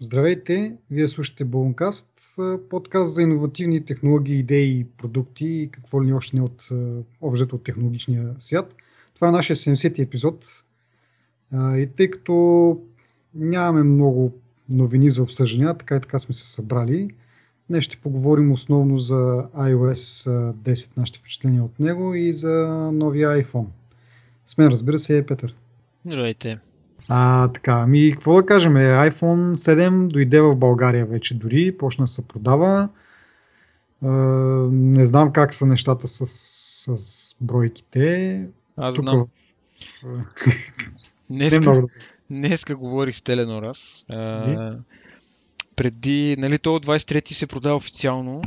Здравейте! Вие слушате Балонкаст, подкаст за иновативни технологии, идеи и продукти и какво ли още не от обжето от технологичния свят. Това е нашия 70-ти епизод. И тъй като нямаме много новини за обсъждания, така и така сме се събрали, днес ще поговорим основно за iOS 10, нашите впечатления от него и за новия iPhone. С мен разбира се е Петър. Здравейте! А, така, ами какво да кажем, iPhone 7 дойде в България вече дори, почна да се продава. А, не знам как са нещата с, с бройките. Аз Тук знам. В... Днеска, днеска говорих с Теленорас. А, преди, нали, то от 23-ти се продава официално,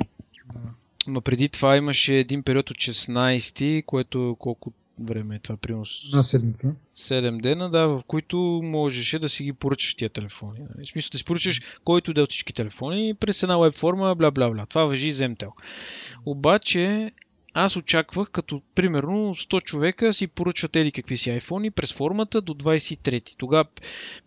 но преди това имаше един период от 16 което колко време е това, примерно на седмица. 7 дена, да, в които можеше да си ги поръчаш тия телефони. Нали? В смисъл да си поръчаш който да е от всички телефони през една веб форма, бла бла бла. Това въжи и за MTEL. Обаче аз очаквах, като примерно 100 човека си поръчват еди какви си iPhone през формата до 23. Тогава,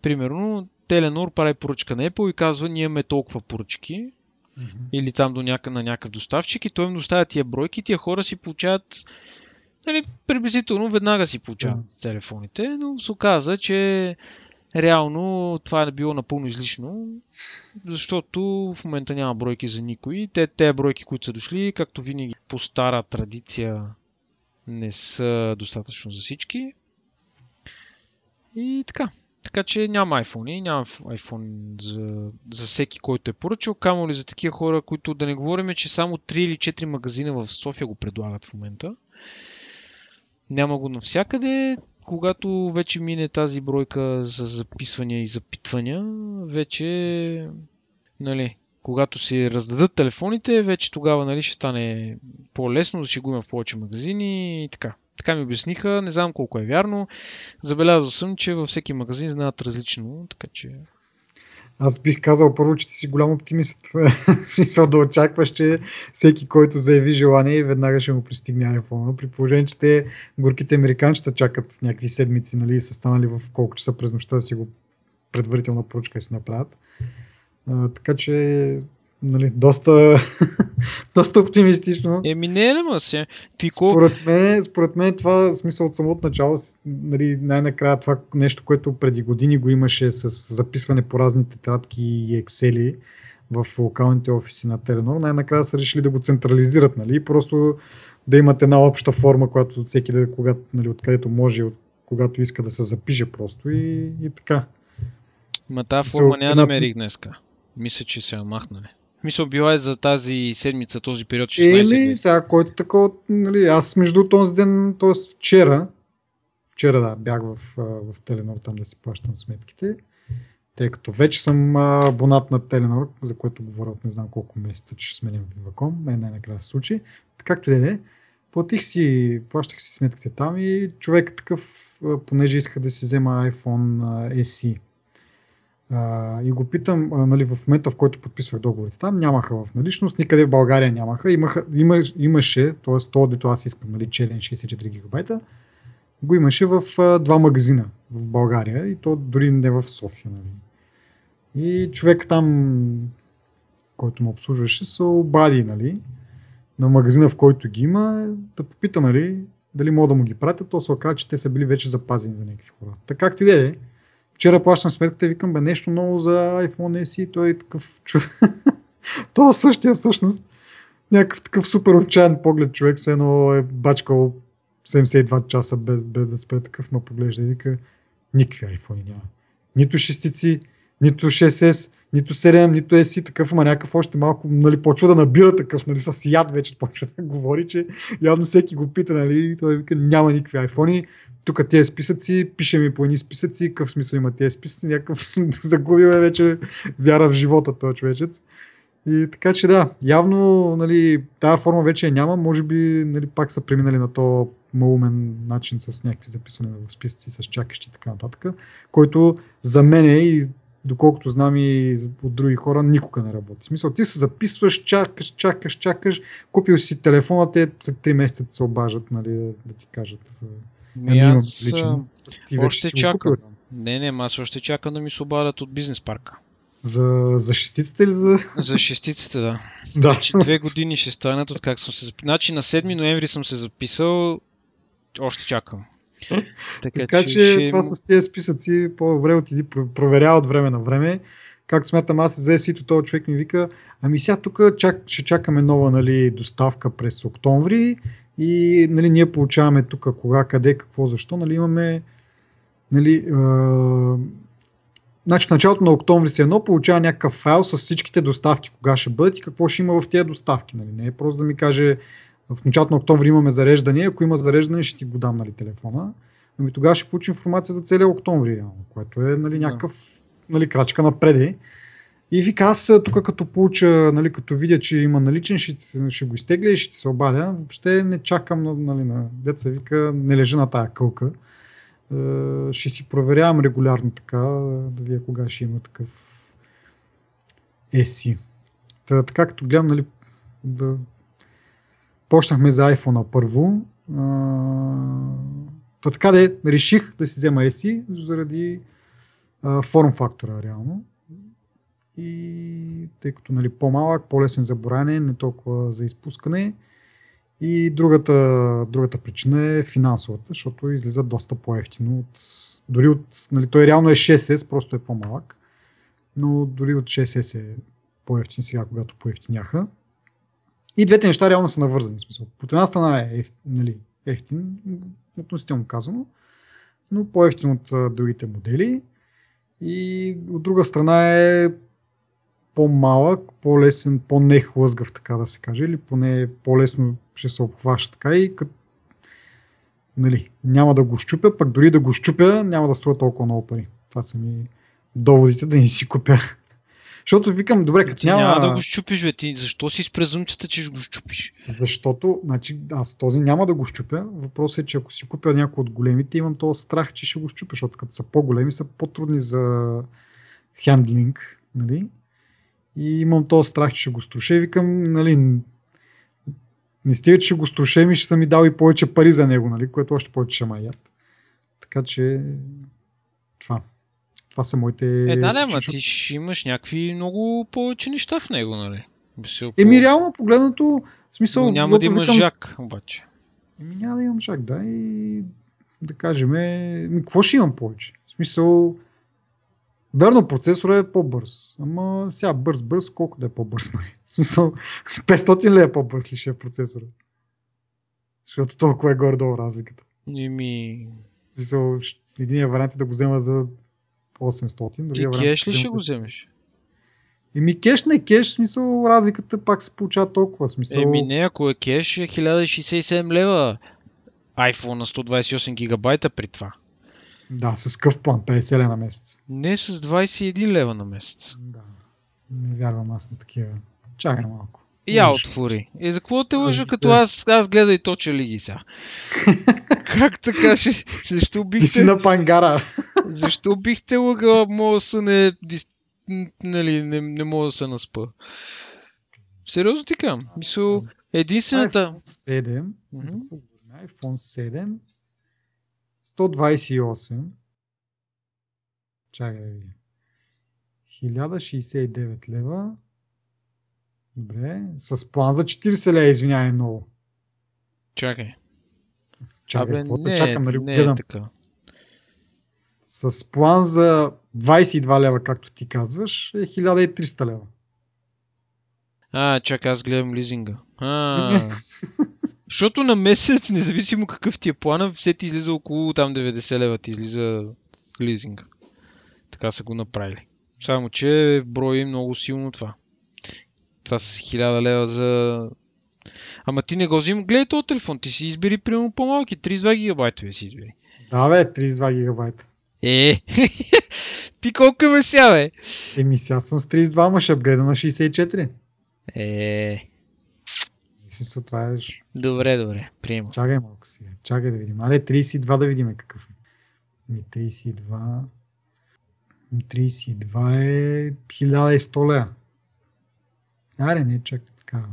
примерно, Теленор прави поръчка на Apple и казва, ние имаме толкова поръчки, mm-hmm. или там до няка, на някакъв доставчик и той им доставя тия бройки, тия хора си получават нали, приблизително веднага си получават с телефоните, но се оказа, че реално това е било напълно излишно, защото в момента няма бройки за никой. Те, те бройки, които са дошли, както винаги по стара традиция, не са достатъчно за всички. И така. Така че няма iPhone, няма iPhone за, за всеки, който е поръчал, камо ли за такива хора, които да не говорим, че само 3 или 4 магазина в София го предлагат в момента. Няма го навсякъде. Когато вече мине тази бройка за записвания и запитвания, вече, нали, когато си раздадат телефоните, вече тогава нали, ще стане по-лесно, ще го има в повече магазини и така. Така ми обясниха, не знам колко е вярно. Забелязал съм, че във всеки магазин знаят различно, така че аз бих казал първо, че ти си голям оптимист. смисъл да очакваш, че всеки, който заяви желание, веднага ще му пристигне iPhone. При положение, че те горките американчета чакат някакви седмици, нали, са станали в колко часа през нощта да си го предварителна поръчка и си направят. А, така че нали, доста, доста оптимистично. Еми не, не се. Ти според, мен, според мен това смисъл от самото начало, нали, най-накрая това нещо, което преди години го имаше с записване по разни тетрадки и ексели в локалните офиси на Теленор, най-накрая са решили да го централизират, нали, просто да имат една обща форма, която всеки да, когато, нали, откъдето може, от, когато иска да се запише просто и, и така. Ма тази форма няма намерих днеска. Мисля, че се махнали. Мисъл била е за тази седмица, този период 16 Или сега, който такова, нали, аз между този ден, т.е. вчера, вчера да, бях в, в Теленор там да си плащам сметките, тъй като вече съм абонат на Теленор, за което говоря от не знам колко месеца, че ще сменям Viva.com, мен най-накрая се случи. Както и да е, платих си, плащах си сметките там и човек такъв, понеже иска да си взема iPhone SE, и го питам, а, нали, в момента в който подписвах договорите там, нямаха в наличност, никъде в България нямаха. Имаха, има, имаше, т.е. то, дето аз искам, нали, челен 64 гигабайта, го имаше в а, два магазина в България и то дори не в София. Нали. И човек там, който ме обслужваше, се обади нали, на магазина, в който ги има, да попита нали, дали мога да му ги пратят. То се оказа, че те са били вече запазени за някакви хора. Така както и да е, Вчера плащам сметката и викам, бе, нещо ново за iPhone SE, той е такъв човек. Това е същия всъщност. Някакъв такъв супер отчаян поглед човек, се едно е бачкал 72 часа без, без да спре такъв, ма поглежда и вика, никакви iPhone няма. Нито шестици, нито 6S, нито 7, нито SE, такъв, ама някакъв още малко, нали, почва да набира такъв, нали, с яд вече почва да говори, че явно всеки го пита, нали, той вика, няма никакви iPhone тук тези списъци, пише ми по едни списъци, какъв смисъл има тези списъци, някакъв загубил е вече вяра в живота този човечец. И така че да, явно нали, тази форма вече няма, може би нали, пак са преминали на то малумен начин с някакви записвания в списъци, с чакащи и така нататък, който за мен е и доколкото знам и от други хора, никога не работи. В смисъл, ти се записваш, чакаш, чакаш, чакаш, купил си телефона, те след 3 месеца се обажат, нали, да ти кажат ми аз Ти още чакам. Не, не, аз още чакам да ми се обадят от бизнес парка. За, за шестицата или за... За шестицата, да. Да. Две години ще станат от как съм се записал. Значи на 7 ноември съм се записал, още чакам. Така, така че, че това с тези списъци, по-добре отиди, проверява от време на време. Както смятам, аз за есито този човек ми вика, ами сега тук чак, ще чакаме нова нали, доставка през октомври и нали, ние получаваме тук кога, къде, какво, защо. Нали, имаме нали, е, значи в началото на октомври се едно получава някакъв файл с всичките доставки, кога ще бъдат и какво ще има в тези доставки. Нали. Не е просто да ми каже в началото на октомври имаме зареждане, ако има зареждане ще ти го дам нали, телефона. Ами тогава ще получи информация за целия октомври, реално, което е нали, някакъв нали, крачка напреде. И вика, аз тук като получа, нали, като видя, че има наличен, ще, ще го изтегля и ще се обадя. Въобще не чакам нали, на деца, вика, не лежа на тая кълка. Ще си проверявам регулярно така, да вие кога ще има такъв ESI. Та, така като гледам, нали, да... почнахме за iPhone първо. Та така да реших да си взема ESI заради форм фактора реално. И тъй като нали, по-малък, по-лесен за боране, не толкова за изпускане. И другата, другата причина е финансовата, защото излиза доста по-ефтино. От, дори от, нали, той реално е 6S, просто е по-малък. Но дори от 6S е по-ефтин сега, когато по-ефтиняха. И двете неща реално са навързани. Смисъл. От една страна е еф, нали, ефтин, относително казано, но по-ефтин от другите модели. И от друга страна е по-малък, по-лесен, по-нехлъзгав, така да се каже, или поне по-лесно ще се обхваща така и като нали, няма да го щупя, пък дори да го щупя, няма да струва толкова много пари. Това са ми доводите да не си купя. Защото викам, добре, като няма... Няма да го щупиш, бе. Ти защо си с презумцията, че ще го щупиш? Защото, значи, аз този няма да го щупя. Въпросът е, че ако си купя някой от големите, имам този страх, че ще го щупя, защото като са по-големи, са по-трудни за хендлинг, нали? И имам този страх, че ще го струша и викам, нали, не стига, че ще го струшем и ще са ми дал и повече пари за него, нали, което още повече ще маят. Така че това. Това са моите... Е, да, да, ма ти ще имаш някакви много повече неща в него, нали? Еми, реално погледнато, в смисъл... Но няма да имаш викам... жак, обаче. Еми, няма да имам жак, да, и да кажем, ми, какво ще имам повече? В смисъл, Верно, процесорът е по-бърз. Ама сега бърз-бърз, колко да е по-бърз? Нали? В смисъл, 500 ли е по-бърз ли ще е процесорът? Защото толкова е горе-долу разликата. Еми... Смисъл, единия вариант е да го взема за 800. И кеш ли ще го вземеш? Еми кеш не кеш, в смисъл разликата пак се получава толкова. Смисъл... Еми не, ако е кеш е 1067 лева iPhone на 128 гигабайта при това. Да, с къв план, 50 лева на месец. Не с 21 лева на месец. Да. Не вярвам аз на такива. Чакай малко. Я отвори. И за какво те лъжа, като аз, аз гледай точа ли ги сега? как така ще... Защо бихте... Ти си на пангара. защо бихте лъгала, мога да се не... Нали, не, не мога да се наспа. Сериозно ти кам. Мисъл, единствената... iPhone 7. iPhone 7 128. Чакай да видя. 1069 лева. Добре. С план за 40 лева, извинявай много. Чакай. Чакай, какво не, чакам, нали не гледам. Е така. С план за 22 лева, както ти казваш, е 1300 лева. А, чакай, аз гледам лизинга. А, Защото на месец, независимо какъв ти е плана, все ти излиза около там 90 лева ти излиза лизинга. Така са го направили. Само, че брои много силно това. Това с 1000 лева за... Ама ти не го взим, гледай този телефон, ти си избери примерно по-малки, 32 гигабайта си избери. Да бе, 32 гигабайта. Е, ти колко ме сега бе? Еми сега съм с 32, ма ще апгрейда на 64. Е, смисъл, това е... Добре, добре, приема. Чакай малко си. Чакай да видим. Але 32 да видим какъв е. Ми 32... 32 е 1100 лея. Аре, не, чакай така.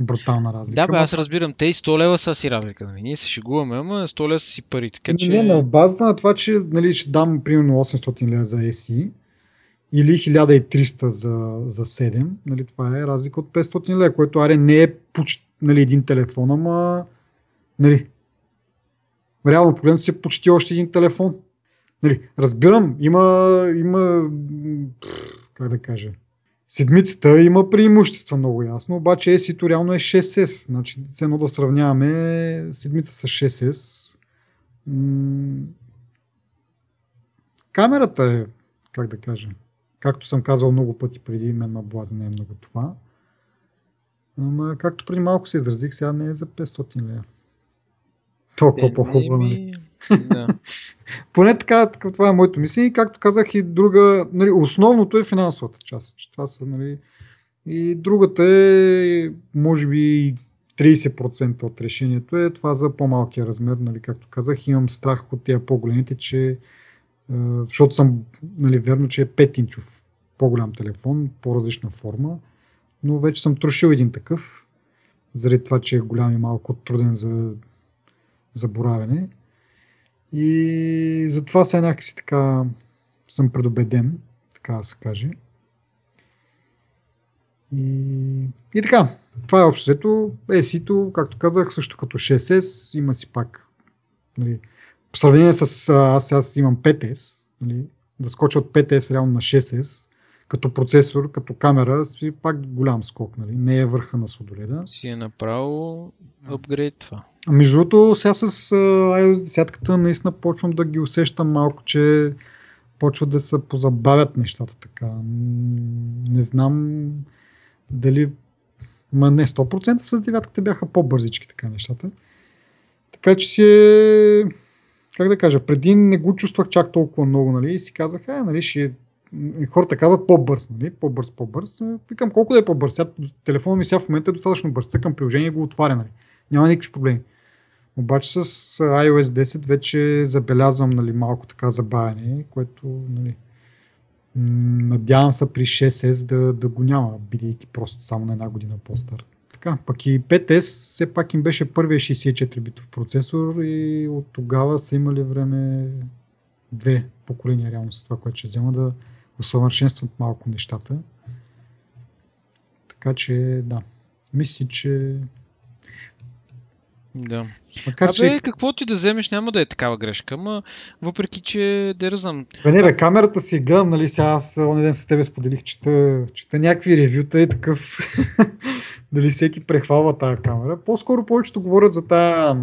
Брутална разлика. Да, бе, аз разбирам. Те и 100 лева са си разлика. Нали? Ние се шегуваме, ама 100 лева са си пари. Така, че... Не, на базата на това, че нали, ще дам примерно 800 лева за SE или 1300 за, за 7, нали, това е разлика от 500 лева, което аре не е почти нали, един телефон, ама нали, реално погледнато си е почти още един телефон. Нали, разбирам, има, има как да кажа, Седмицата има преимущества много ясно, обаче esi реално е 6S. Значи, ценно да сравняваме седмица с 6S. М- камерата е, как да кажа, както съм казал много пъти преди, мен ме блазне е много това. Ама, както преди малко се изразих, сега не е за 500 лева. Толкова е, по-хубаво. Ми... Да. Поне така, това е моето мислене. И както казах и друга, нали, основното е финансовата част. Че това са, нали, и другата е, може би, 30% от решението е това за по-малкия размер. Нали, както казах, имам страх от тези по-големите, че защото съм, нали, верно, че е 5-инчов по-голям телефон, по-различна форма, но вече съм трошил един такъв, заради това, че е голям и малко труден за заборавяне. И затова сега някакси така съм предубеден, така да се каже. И, и така, това е общото. ESI-то, както казах, също като 6S, има си пак нали, в сравнение с аз, аз имам 5S, нали, да скоча от 5S реално на 6S, като процесор, като камера, си пак голям скок, нали? не е върха на сладоледа. Си е направо апгрейд това. А между другото, сега с iOS 10 наистина почвам да ги усещам малко, че почват да се позабавят нещата така. Не знам дали Ма не, 100% с девятката бяха по-бързички така нещата. Така че си е... Как да кажа, преди не го чувствах чак толкова много, нали, и си казах, е, нали, ще хората казват по-бърз, нали? По-бърз, по-бърз. Викам колко да е по-бърз. Сега, ми сега в момента е достатъчно бърз. Цъкам приложение и го отваря, нали? Няма никакви проблеми. Обаче с iOS 10 вече забелязвам нали, малко така забавяне, което нали, надявам се при 6S да, да го няма, бидейки просто само на една година по-стар. Така, пък и 5S все пак им беше първия 64 битов процесор и от тогава са имали време две поколения реално с това, което ще взема да усъвършенстват малко нещата. Така че да, мисля, че да. Макар, Абе, че... какво ти да вземеш, няма да е такава грешка, ама въпреки, че да знам. Бе, не, бе, камерата си гледам, нали, сега аз онен ден с тебе споделих, чета, чета някакви ревюта и такъв, дали всеки прехвалва тази камера. По-скоро повечето говорят за тази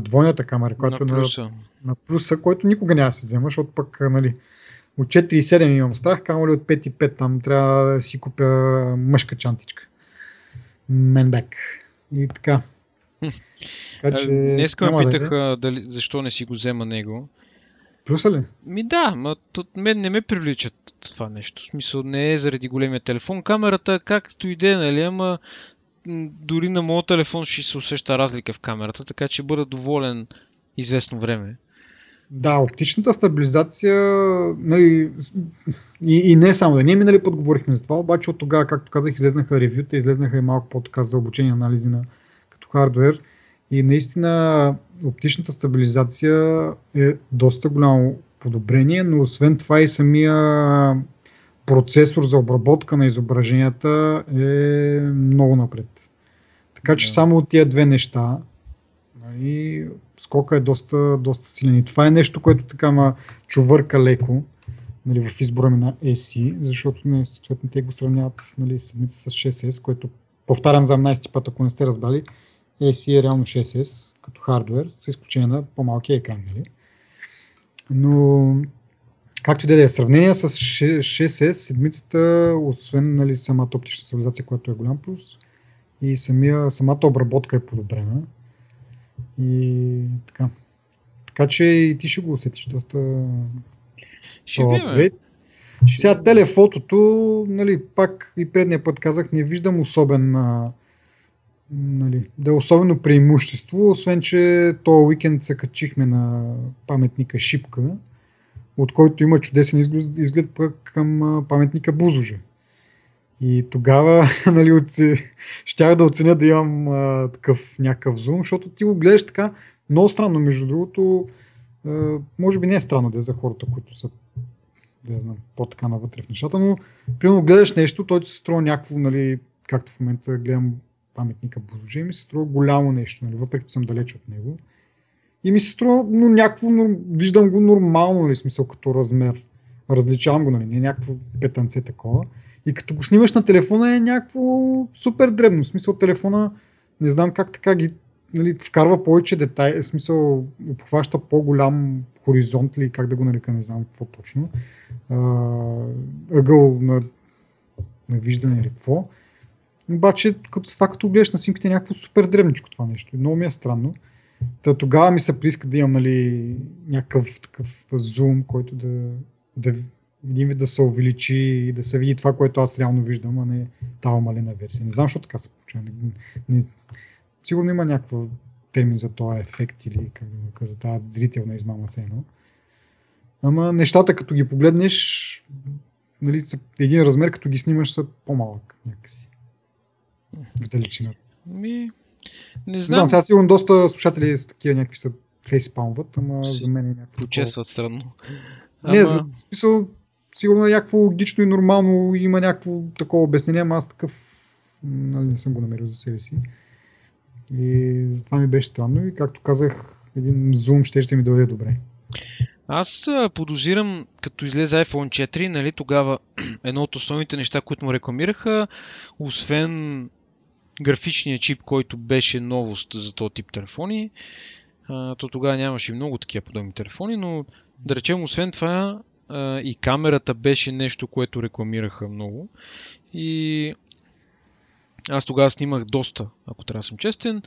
двойната камера, която на, плюса. На, на плюса, който никога няма да се взема, защото пък, нали, от 4,7 имам страх, камо ли от 5,5 там трябва да си купя мъжка чантичка. Менбек. И така. така че, Днеска ме питаха да дали, защо не си го взема него. Плюса ли? Ми да, но от мен не ме привличат това нещо. В смисъл не е заради големия телефон. Камерата както иде, нали, ама дори на моят телефон ще се усеща разлика в камерата, така че бъда доволен известно време. Да, оптичната стабилизация, нали, и, и не само да ние минали подговорихме за това, обаче от тогава, както казах, излезнаха ревюта, излезнаха и малко по-така за обучение анализи на като хардвер. И наистина оптичната стабилизация е доста голямо подобрение, но освен това и самия процесор за обработка на изображенията е много напред. Така че само от тия две неща нали, скока е доста, доста силен. И това е нещо, което така ма чувърка леко нали, в избора ми на AC, защото не, съответно те го сравняват нали, седмица с 6S, което повтарям за 17 път, ако не сте разбрали, AC е реално 6S като хардвер, с изключение на по-малкия екран. Нали. Но както и да е, сравнение с 6S, седмицата, освен нали, самата оптична стабилизация, която е голям плюс, и самия, самата обработка е подобрена. И така. Така че и ти ще го усетиш доста. Ще видим. Сега телефотото, нали, пак и предния път казах, не виждам особен нали, да е особено преимущество, освен че този уикенд се качихме на паметника Шипка, от който има чудесен изглед, изглед към паметника Бузоже. И тогава нали, оце... щях да оценя да имам а, такъв някакъв зум, защото ти го гледаш така много странно. Между другото, а, може би не е странно да е за хората, които са да знам, по-така навътре в нещата, но примерно гледаш нещо, той се струва някакво, нали, както в момента гледам паметника Бозоже, ми се струва голямо нещо, нали, въпреки че съм далеч от него. И ми се струва, но някакво, виждам го нормално, нали, смисъл като размер. Различавам го, нали, не е някакво петънце такова. И като го снимаш на телефона е някакво супер дребно. В смисъл телефона, не знам как така ги нали, вкарва повече детайли, в смисъл обхваща по-голям хоризонт или как да го нарека, не знам какво точно. А, ъгъл на, на виждане или какво. Обаче, като, това като гледаш на снимките е някакво супер древничко това нещо. Много ми е странно. Та тогава ми се прииска да имам нали, някакъв такъв зум, който да, да един вид да се увеличи и да се види това, което аз реално виждам, а не тази малена версия. Не знам, защо така се получава. Не, не, сигурно има някаква термин за този ефект или как да го за тази зрителна измама се едно. Ама нещата, като ги погледнеш, нали, са един размер, като ги снимаш, са по-малък някакси. В далечината. Ми, не знам. знам. Сега сигурно доста слушатели с такива някакви са фейспалмват, ама за мен е някакво. Почесват странно. Не, за смисъл, сигурно е някакво логично и нормално, има някакво такова обяснение, ама аз такъв нали, не съм го намерил за себе си. И затова ми беше странно и както казах, един зум ще, ще ми дойде добре. Аз подозирам, като излезе iPhone 4, нали, тогава едно от основните неща, които му рекламираха, освен графичния чип, който беше новост за този тип телефони, то тогава нямаше много такива подобни телефони, но да речем, освен това и камерата беше нещо, което рекламираха много. И аз тогава снимах доста, ако трябва да съм честен.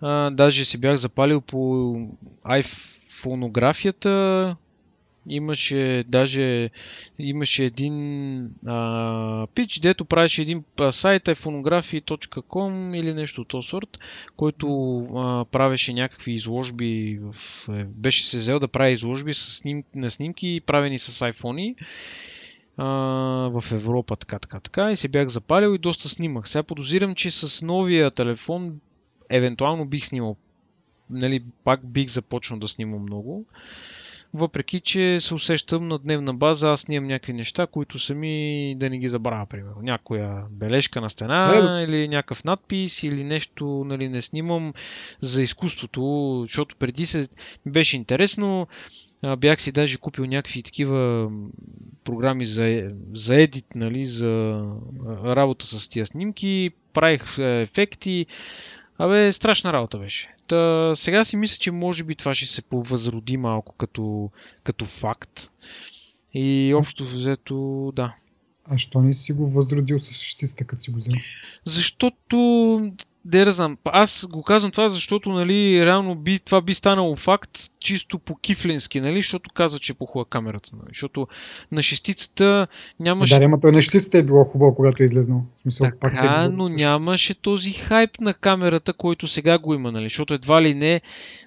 А, даже си бях запалил по iPhoneографията. Имаше даже имаше един а, пич, дето правеше един сайт iPhoneography.com или нещо от този сорт, който а, правеше някакви изложби. В, е, беше се взел да прави изложби с сним, на снимки, правени с iPhone а, в Европа, така, така, така. И се бях запалил и доста снимах. Сега подозирам, че с новия телефон евентуално бих снимал. Нали, пак бих започнал да снимам много. Въпреки, че се усещам на дневна база, аз снимам някакви неща, които сами да не ги забравя, примерно. Някоя бележка на стена Да. или някакъв надпис или нещо, нали, не снимам за изкуството, защото преди се беше интересно. Бях си даже купил някакви такива програми за, за едит, нали, за работа с тия снимки, правих е, ефекти. Абе, страшна работа беше. Та, сега си мисля, че може би това ще се повъзроди малко като, като факт. И общо взето, да. А що не си го възродил с шестицата, като си го взел? Защото, де да знам, аз го казвам това, защото, нали, реално би, това би станало факт чисто по кифленски, нали, защото каза, че е по-хубава камерата, нали, защото на шестицата нямаше... Да, ама той на шестицата е било хубаво, когато е излезнал. В смисъл, пак се е Така, било но също. нямаше този хайп на камерата, който сега го има, нали? Защото едва ли не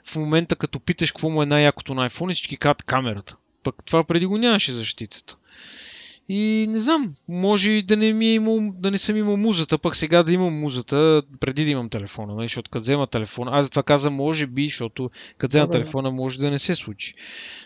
в момента като питаш какво му е най-якото на iPhone, всички казват камерата. Пък това преди го нямаше защитата. И не знам, може и да не, ми е имал, да не съм имал музата, пък сега да имам музата, преди да имам телефона, нали? защото като взема телефона, аз затова казвам може би, защото като взема Добре. телефона може да не се случи.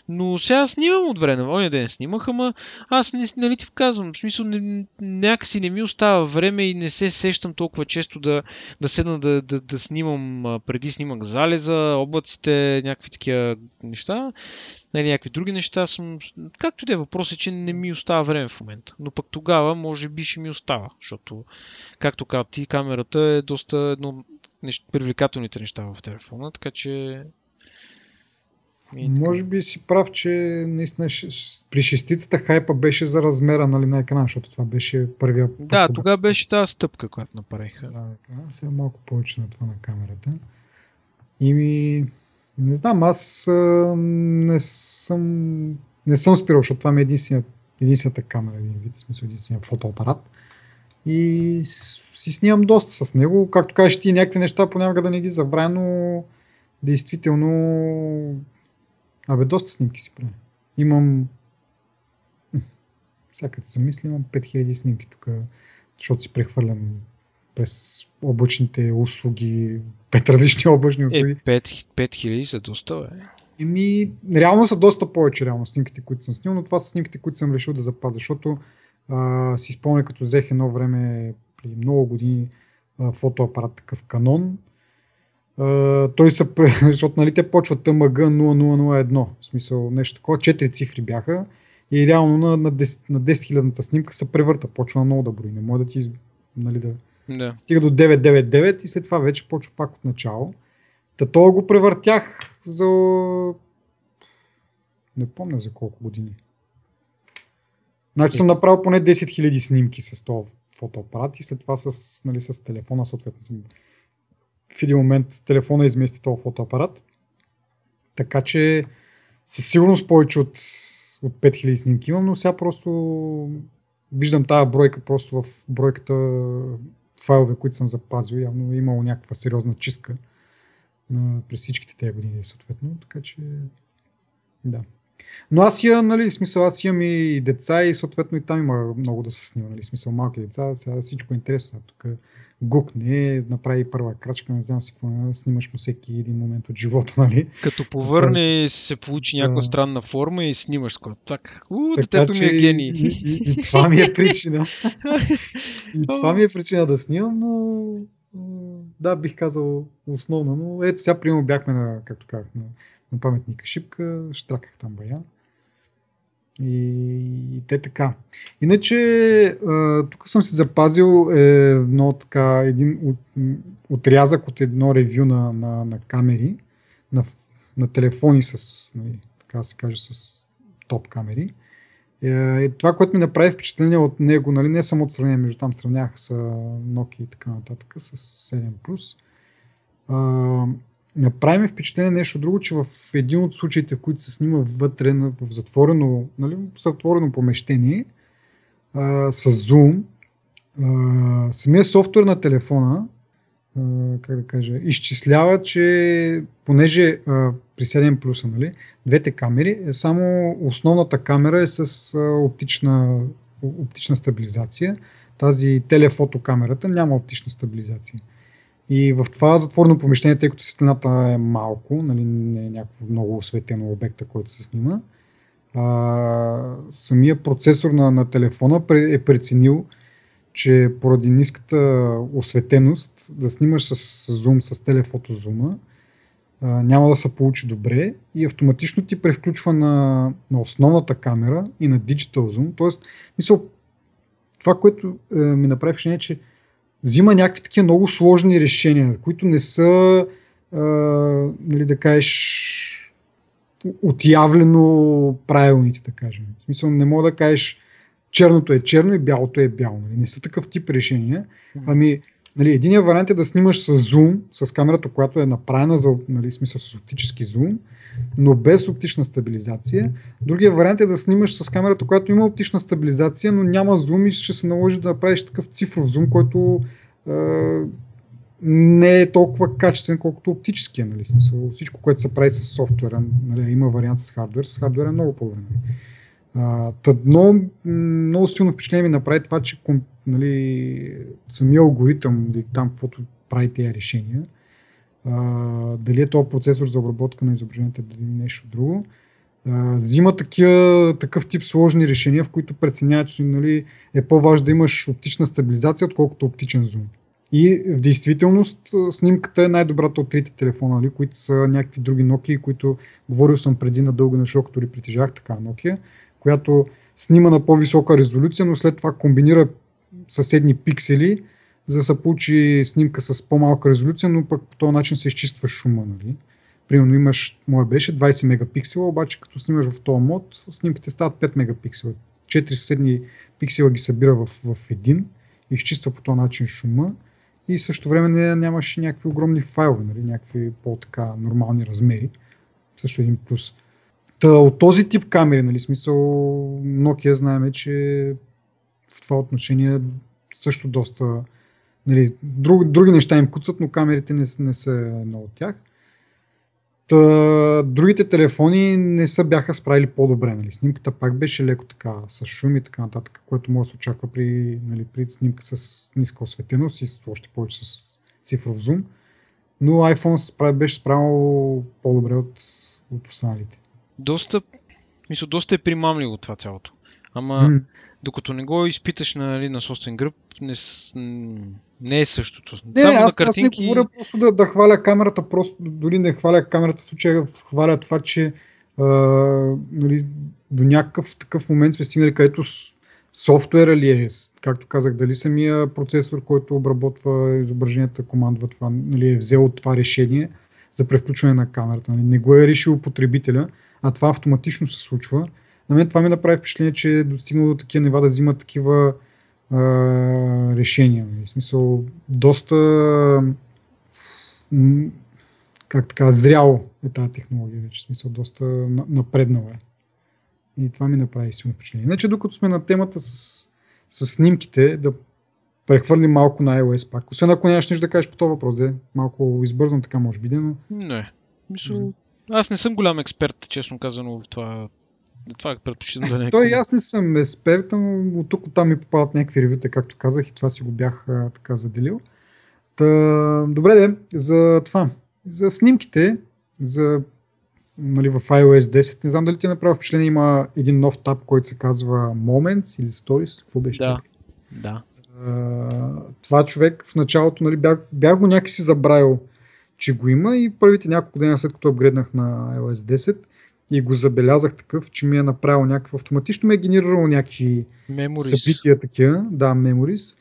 Но сега снимам от време, оня ден снимах, ама аз не, нали ти казвам, в смисъл не, някакси не ми остава време и не се сещам толкова често да, да седна да, да, да снимам, преди снимах залеза, облаците, някакви такива неща, нали, някакви други неща съм, както и да е, въпрос е, че не ми остава време в момента, но пък тогава може би ще ми остава, защото, както каза ти, камерата е доста едно нещ, привлекателните неща в телефона, така че... ми е. Може би си прав, че наистина при шестицата хайпа беше за размера нали, на екрана, защото това беше първия път, Да, тогава беше тази стъпка, която направиха. Да, сега малко повече на това на камерата. И ми, не знам, аз не съм, не съм спирал, защото това ми е единствената камера, един вид, смисъл единственият фотоапарат. И си снимам доста с него. Както кажеш ти, някакви неща понякога да не ги забравя, но действително абе, доста снимки си правя. Имам сега като замисля, имам 5000 снимки тук, защото си прехвърлям през облачните услуги, пет различни облачни Е, услуги. 5, 5000 са доста, бе. Еми, реално са доста повече реално снимките, които съм снимал, но това са снимките, които съм решил да запазя, защото а, си спомня като взех едно време, преди много години, а, фотоапарат такъв канон. А, той са, защото нали, те почват ТМГ 0001, в смисъл нещо такова, 4 цифри бяха и реално на, на 10, на 10 хилядната снимка се превърта, почва много да брои, не може да ти нали, да, Да. стига до 999 и след това вече почва пак от начало. Та това го превъртях за... Не помня за колко години. Значи съм направил поне 10 000 снимки с този фотоапарат и след това с, нали, с телефона съответно. В един момент телефона измести този фотоапарат. Така че със сигурност повече от, от 5000 снимки имам, но сега просто виждам тази бройка просто в бройката файлове, които съм запазил. Явно е имало някаква сериозна чистка на, през всичките тези години, съответно. Така че, да. Но аз имам, нали, смисъл, аз имам и деца и съответно и там има много да се снима, нали, смисъл, малки деца, сега всичко е интересно. Тук гукне, направи първа крачка, не знам си какво, е, снимаш му всеки един момент от живота, нали. Като повърне се получи някаква Да. странна форма и снимаш скоро. Так, у, Така детето ми е гений. И, и, и, това ми е причина. и това ми е причина да снимам, но да, бих казал основно, но ето сега примерно бяхме на, както казах, на, на паметника Шипка, штраках там бая. И, и те така. Иначе, тук съм си запазил едно така, един от, отрязък от едно ревю на, на, на камери, на, на телефони с, нали, така се каже, с топ камери. Е, това, което ми направи впечатление от него, нали, не само от сравнение, между там сравнявах с Nokia и така нататък, с 7+. А, направи ми впечатление нещо друго, че в един от случаите, в които се снима вътре в затворено, нали, в затворено помещение, а, с зум, а, самия софтуер на телефона, а, как да кажа, изчислява, че понеже а, при 7 плюса, нали, двете камери, е само основната камера е с а, оптична, оптична стабилизация. Тази телефотокамерата няма оптична стабилизация. И в това затворено помещение, тъй като светлината е малко, нали, не е някакво много осветено обекта, който се снима, а, самия процесор на, на телефона е преценил, че поради ниската осветеност да снимаш с зум, с телефотозума, а, няма да се получи добре и автоматично ти превключва на, на основната камера и на Digital Zoom. Тоест, мисъл, това, което е, ми направи впечатление, е, че взима някакви такива много сложни решения, които не са, а, нали, да кажеш, отявлено правилните, да кажем. В смисъл, не мога да кажеш черното е черно и бялото е бяло. Нали? Не са такъв тип решения. Ами, нали, единият вариант е да снимаш с зум, с камерата, която е направена за, нали, смисъл с оптически зум, но без оптична стабилизация. Другия вариант е да снимаш с камерата, която има оптична стабилизация, но няма зум и ще се наложи да направиш такъв цифров зум, който е, не е толкова качествен, колкото оптическия. Нали? В Смисъл, всичко, което се прави с софтуера, нали, има вариант с хардвер, с хардвер е много по-добре. Нали? Тъд, много, силно впечатление ми направи това, че нали, самия алгоритъм, или там каквото прави тези решения, дали е този процесор за обработка на изображенията, дали е нещо друго, взима такива, такъв тип сложни решения, в които преценява, че нали, е по-важно да имаш оптична стабилизация, отколкото оптичен зум. И в действителност снимката е най-добрата от трите телефона, нали, които са някакви други Nokia, които говорил съм преди на дълго на широко, дори притежавах така Nokia, която снима на по-висока резолюция, но след това комбинира съседни пиксели, за да се получи снимка с по-малка резолюция, но пък по този начин се изчиства шума. Нали? Примерно имаш, моя беше 20 мегапиксела, обаче като снимаш в този мод, снимките стават 5 мегапиксела. Четири съседни пиксела ги събира в, в един, изчиства по този начин шума и също време не, нямаш някакви огромни файлове, нали? някакви по-така нормални размери. Също един плюс. Та, от този тип камери, нали, смисъл Nokia знаем, че в това отношение също доста нали, друг, други неща им куцат, но камерите не, не са едно от тях. Та, другите телефони не са бяха справили по-добре. Нали. Снимката пак беше леко така, с шум и така нататък, което може да се очаква при, нали, при снимка с ниска осветеност и с, още повече с цифров зум. Но iPhone се справи, беше справил по-добре от, от останалите. Доста, мисля, доста е примамливо това цялото. Ама, М. докато не го изпиташ нали, на собствен гръб, не, не е същото. Не, Само не, на аз, аз не картинки... говоря просто да, да хваля камерата, просто дори не хваля камерата, в случая хваля това, че а, нали, до някакъв такъв момент сме стигнали, където софтуера ли е, както казах, дали самия процесор, който обработва изображенията, командва това, нали, е взел това решение за превключване на камерата. Нали. Не го е решил потребителя, а това автоматично се случва. На мен това ми направи впечатление, че е достигнало до такива нива да взима такива а, решения. В смисъл, доста как така, зряло е тази технология вече. В смисъл, доста на- напреднала е. И това ми направи силно впечатление. Иначе, докато сме на темата с, с снимките, да прехвърлим малко на iOS пак. Освен ако нямаш нищо да кажеш по този въпрос, де. малко избързано така може би, де, но Не. Мисъл, аз не съм голям експерт, честно казано, в това. Това предпочитам да не е Той и аз не съм експерт, но от тук там ми попадат някакви ревюта, както казах, и това си го бях а, така заделил. Та, добре, де, за това. За снимките, за нали, в iOS 10, не знам дали ти е направил впечатление, има един нов таб, който се казва Moments или Stories, какво беше? Да. чакай? Да. А, това човек в началото, нали, бях, бях го някакси забравил, че го има и първите няколко дена след като апгрейднах на iOS 10 и го забелязах такъв, че ми е направил някакъв автоматично ми е генерирал някакви Memories. събития такива, да, memories.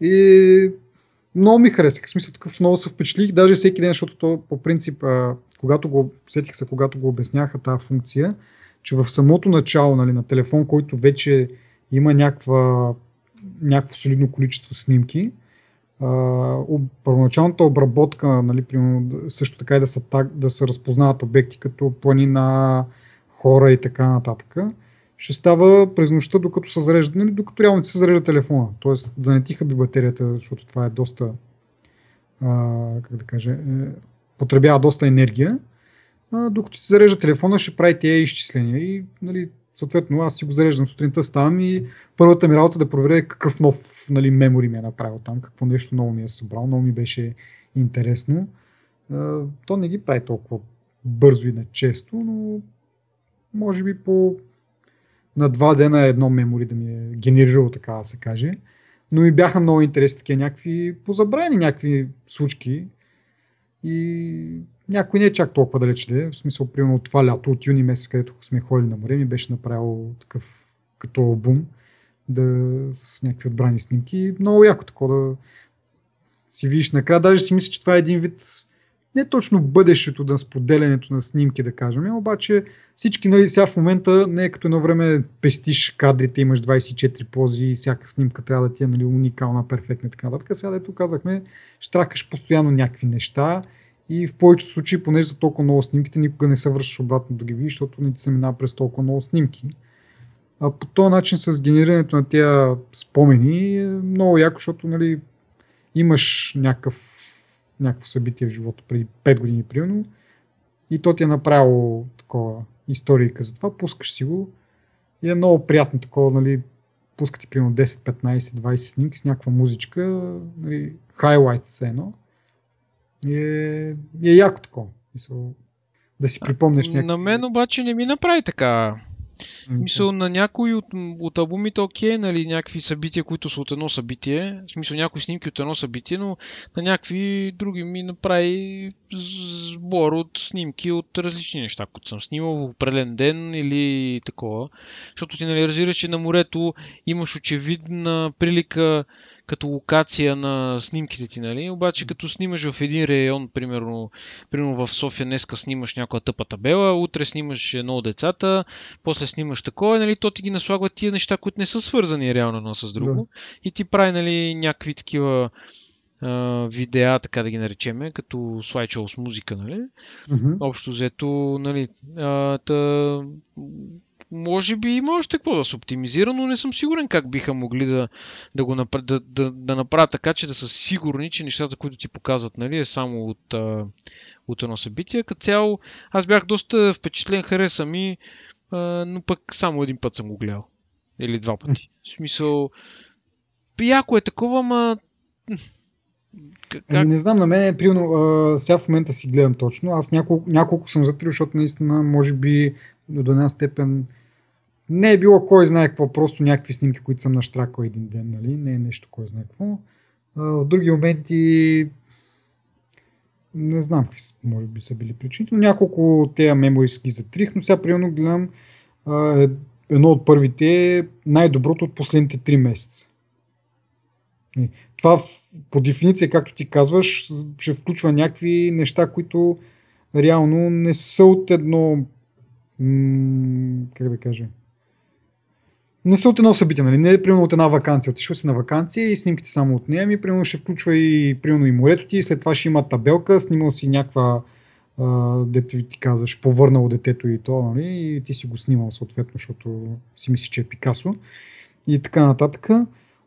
И много ми харесах, в смисъл такъв много се впечатлих, даже всеки ден, защото то по принцип, а, когато го, сетих се, когато го обясняха тази функция, че в самото начало нали, на телефон, който вече има някаква, някакво солидно количество снимки, първоначалната обработка, нали, също така и да таг, да се разпознават обекти като планина, хора и така нататък, ще става през нощта, докато се зарежда, нали, докато реално ти се зарежда телефона. Тоест да не ти хаби батерията, защото това е доста, а, как да кажа, е, потребява доста енергия. А, докато ти зарежда телефона, ще прави тези изчисления. И, нали, съответно, аз си го зареждам сутринта, ставам и първата ми работа е да проверя какъв нов нали, мемори ми е направил там, какво нещо ново ми е събрал. Много ми беше интересно. То не ги прави толкова бързо и на често, но може би по на два дена едно мемори да ми е генерирало, така да се каже. Но ми бяха много интересни такива някакви позабравени някакви случки и някой не е чак толкова далеч да е. В смисъл, примерно от това лято, от юни месец, където сме ходили на море, ми беше направил такъв като албум да, с някакви отбрани снимки. Много яко такова да си видиш накрая. Даже си мисля, че това е един вид не точно бъдещето на споделянето на снимки, да кажем, обаче всички, нали, сега в момента не е като едно време пестиш кадрите, имаш 24 пози и всяка снимка трябва да ти е нали, уникална, перфектна и така нататък. Сега дето казахме, штракаш постоянно някакви неща и в повечето случаи, понеже за толкова много снимките, никога не се връщаш обратно да ги видиш, защото не ти се минава през толкова много снимки. А по този начин с генерирането на тези спомени е много яко, защото нали, имаш някакъв, някакво събитие в живота преди 5 години, примерно, и то ти е направило такова историка за това, пускаш си го и е много приятно такова, нали, пускате примерно 10, 15, 20 снимки с някаква музичка, нали, highlights се едно. И е, и е яко такова. Мисъл, да си припомнеш някакви... На мен обаче не ми направи така. Мисъл, на някои от, от албумите, окей, нали, някакви събития, които са от едно събитие, в смисъл някои снимки от едно събитие, но на някакви други ми направи сбор от снимки от различни неща, които съм снимал в определен ден или такова. Защото ти нали разбираш, че на морето имаш очевидна прилика като локация на снимките ти, нали? Обаче като снимаш в един район, примерно, примерно в София днеска снимаш някоя тъпа табела, утре снимаш едно от децата, после снимаш такова, нали, то ти ги наслагва тия неща, които не са свързани реално едно с друго. И ти прави, нали, някакви такива а, видеа, така да ги наречеме, като слайдшоу с музика, нали? мгм. Общо взето, нали, а, та, може би има още какво да се оптимизира, но не съм сигурен как биха могли да, да го направят, да, да, да направят така, че да са сигурни, че нещата, които ти показват, нали, е само от, а, от едно събитие. Като цяло, аз бях доста впечатлен, хареса ми, а, но пък само един път съм го гледал. Или два пъти. В смисъл, яко е такова, ма Как? Ами не знам, на мен е примерно, сега в момента си гледам точно. Аз няколко, няколко съм затрил, защото наистина, може би до една степен не е било кой знае какво, просто някакви снимки, които съм наштракал един ден, нали? Не е нещо кой знае какво. В други моменти не знам какви може би са били причините, но няколко тези мемори ги затрих, но сега примерно гледам а, едно от първите е най-доброто от последните 3 месеца. Това по дефиниция, както ти казваш, ще включва някакви неща, които реално не са от едно как да кажа не са от едно събитие, нали? Не е примерно от една вакансия. Отишъл си на вакансия и снимките само от нея. Ми примерно ще включва и примерно и морето ти, след това ще има табелка, снимал си някаква дете ти казваш, повърнало детето и то, нали? И ти си го снимал съответно, защото си мислиш, че е Пикасо. И така нататък.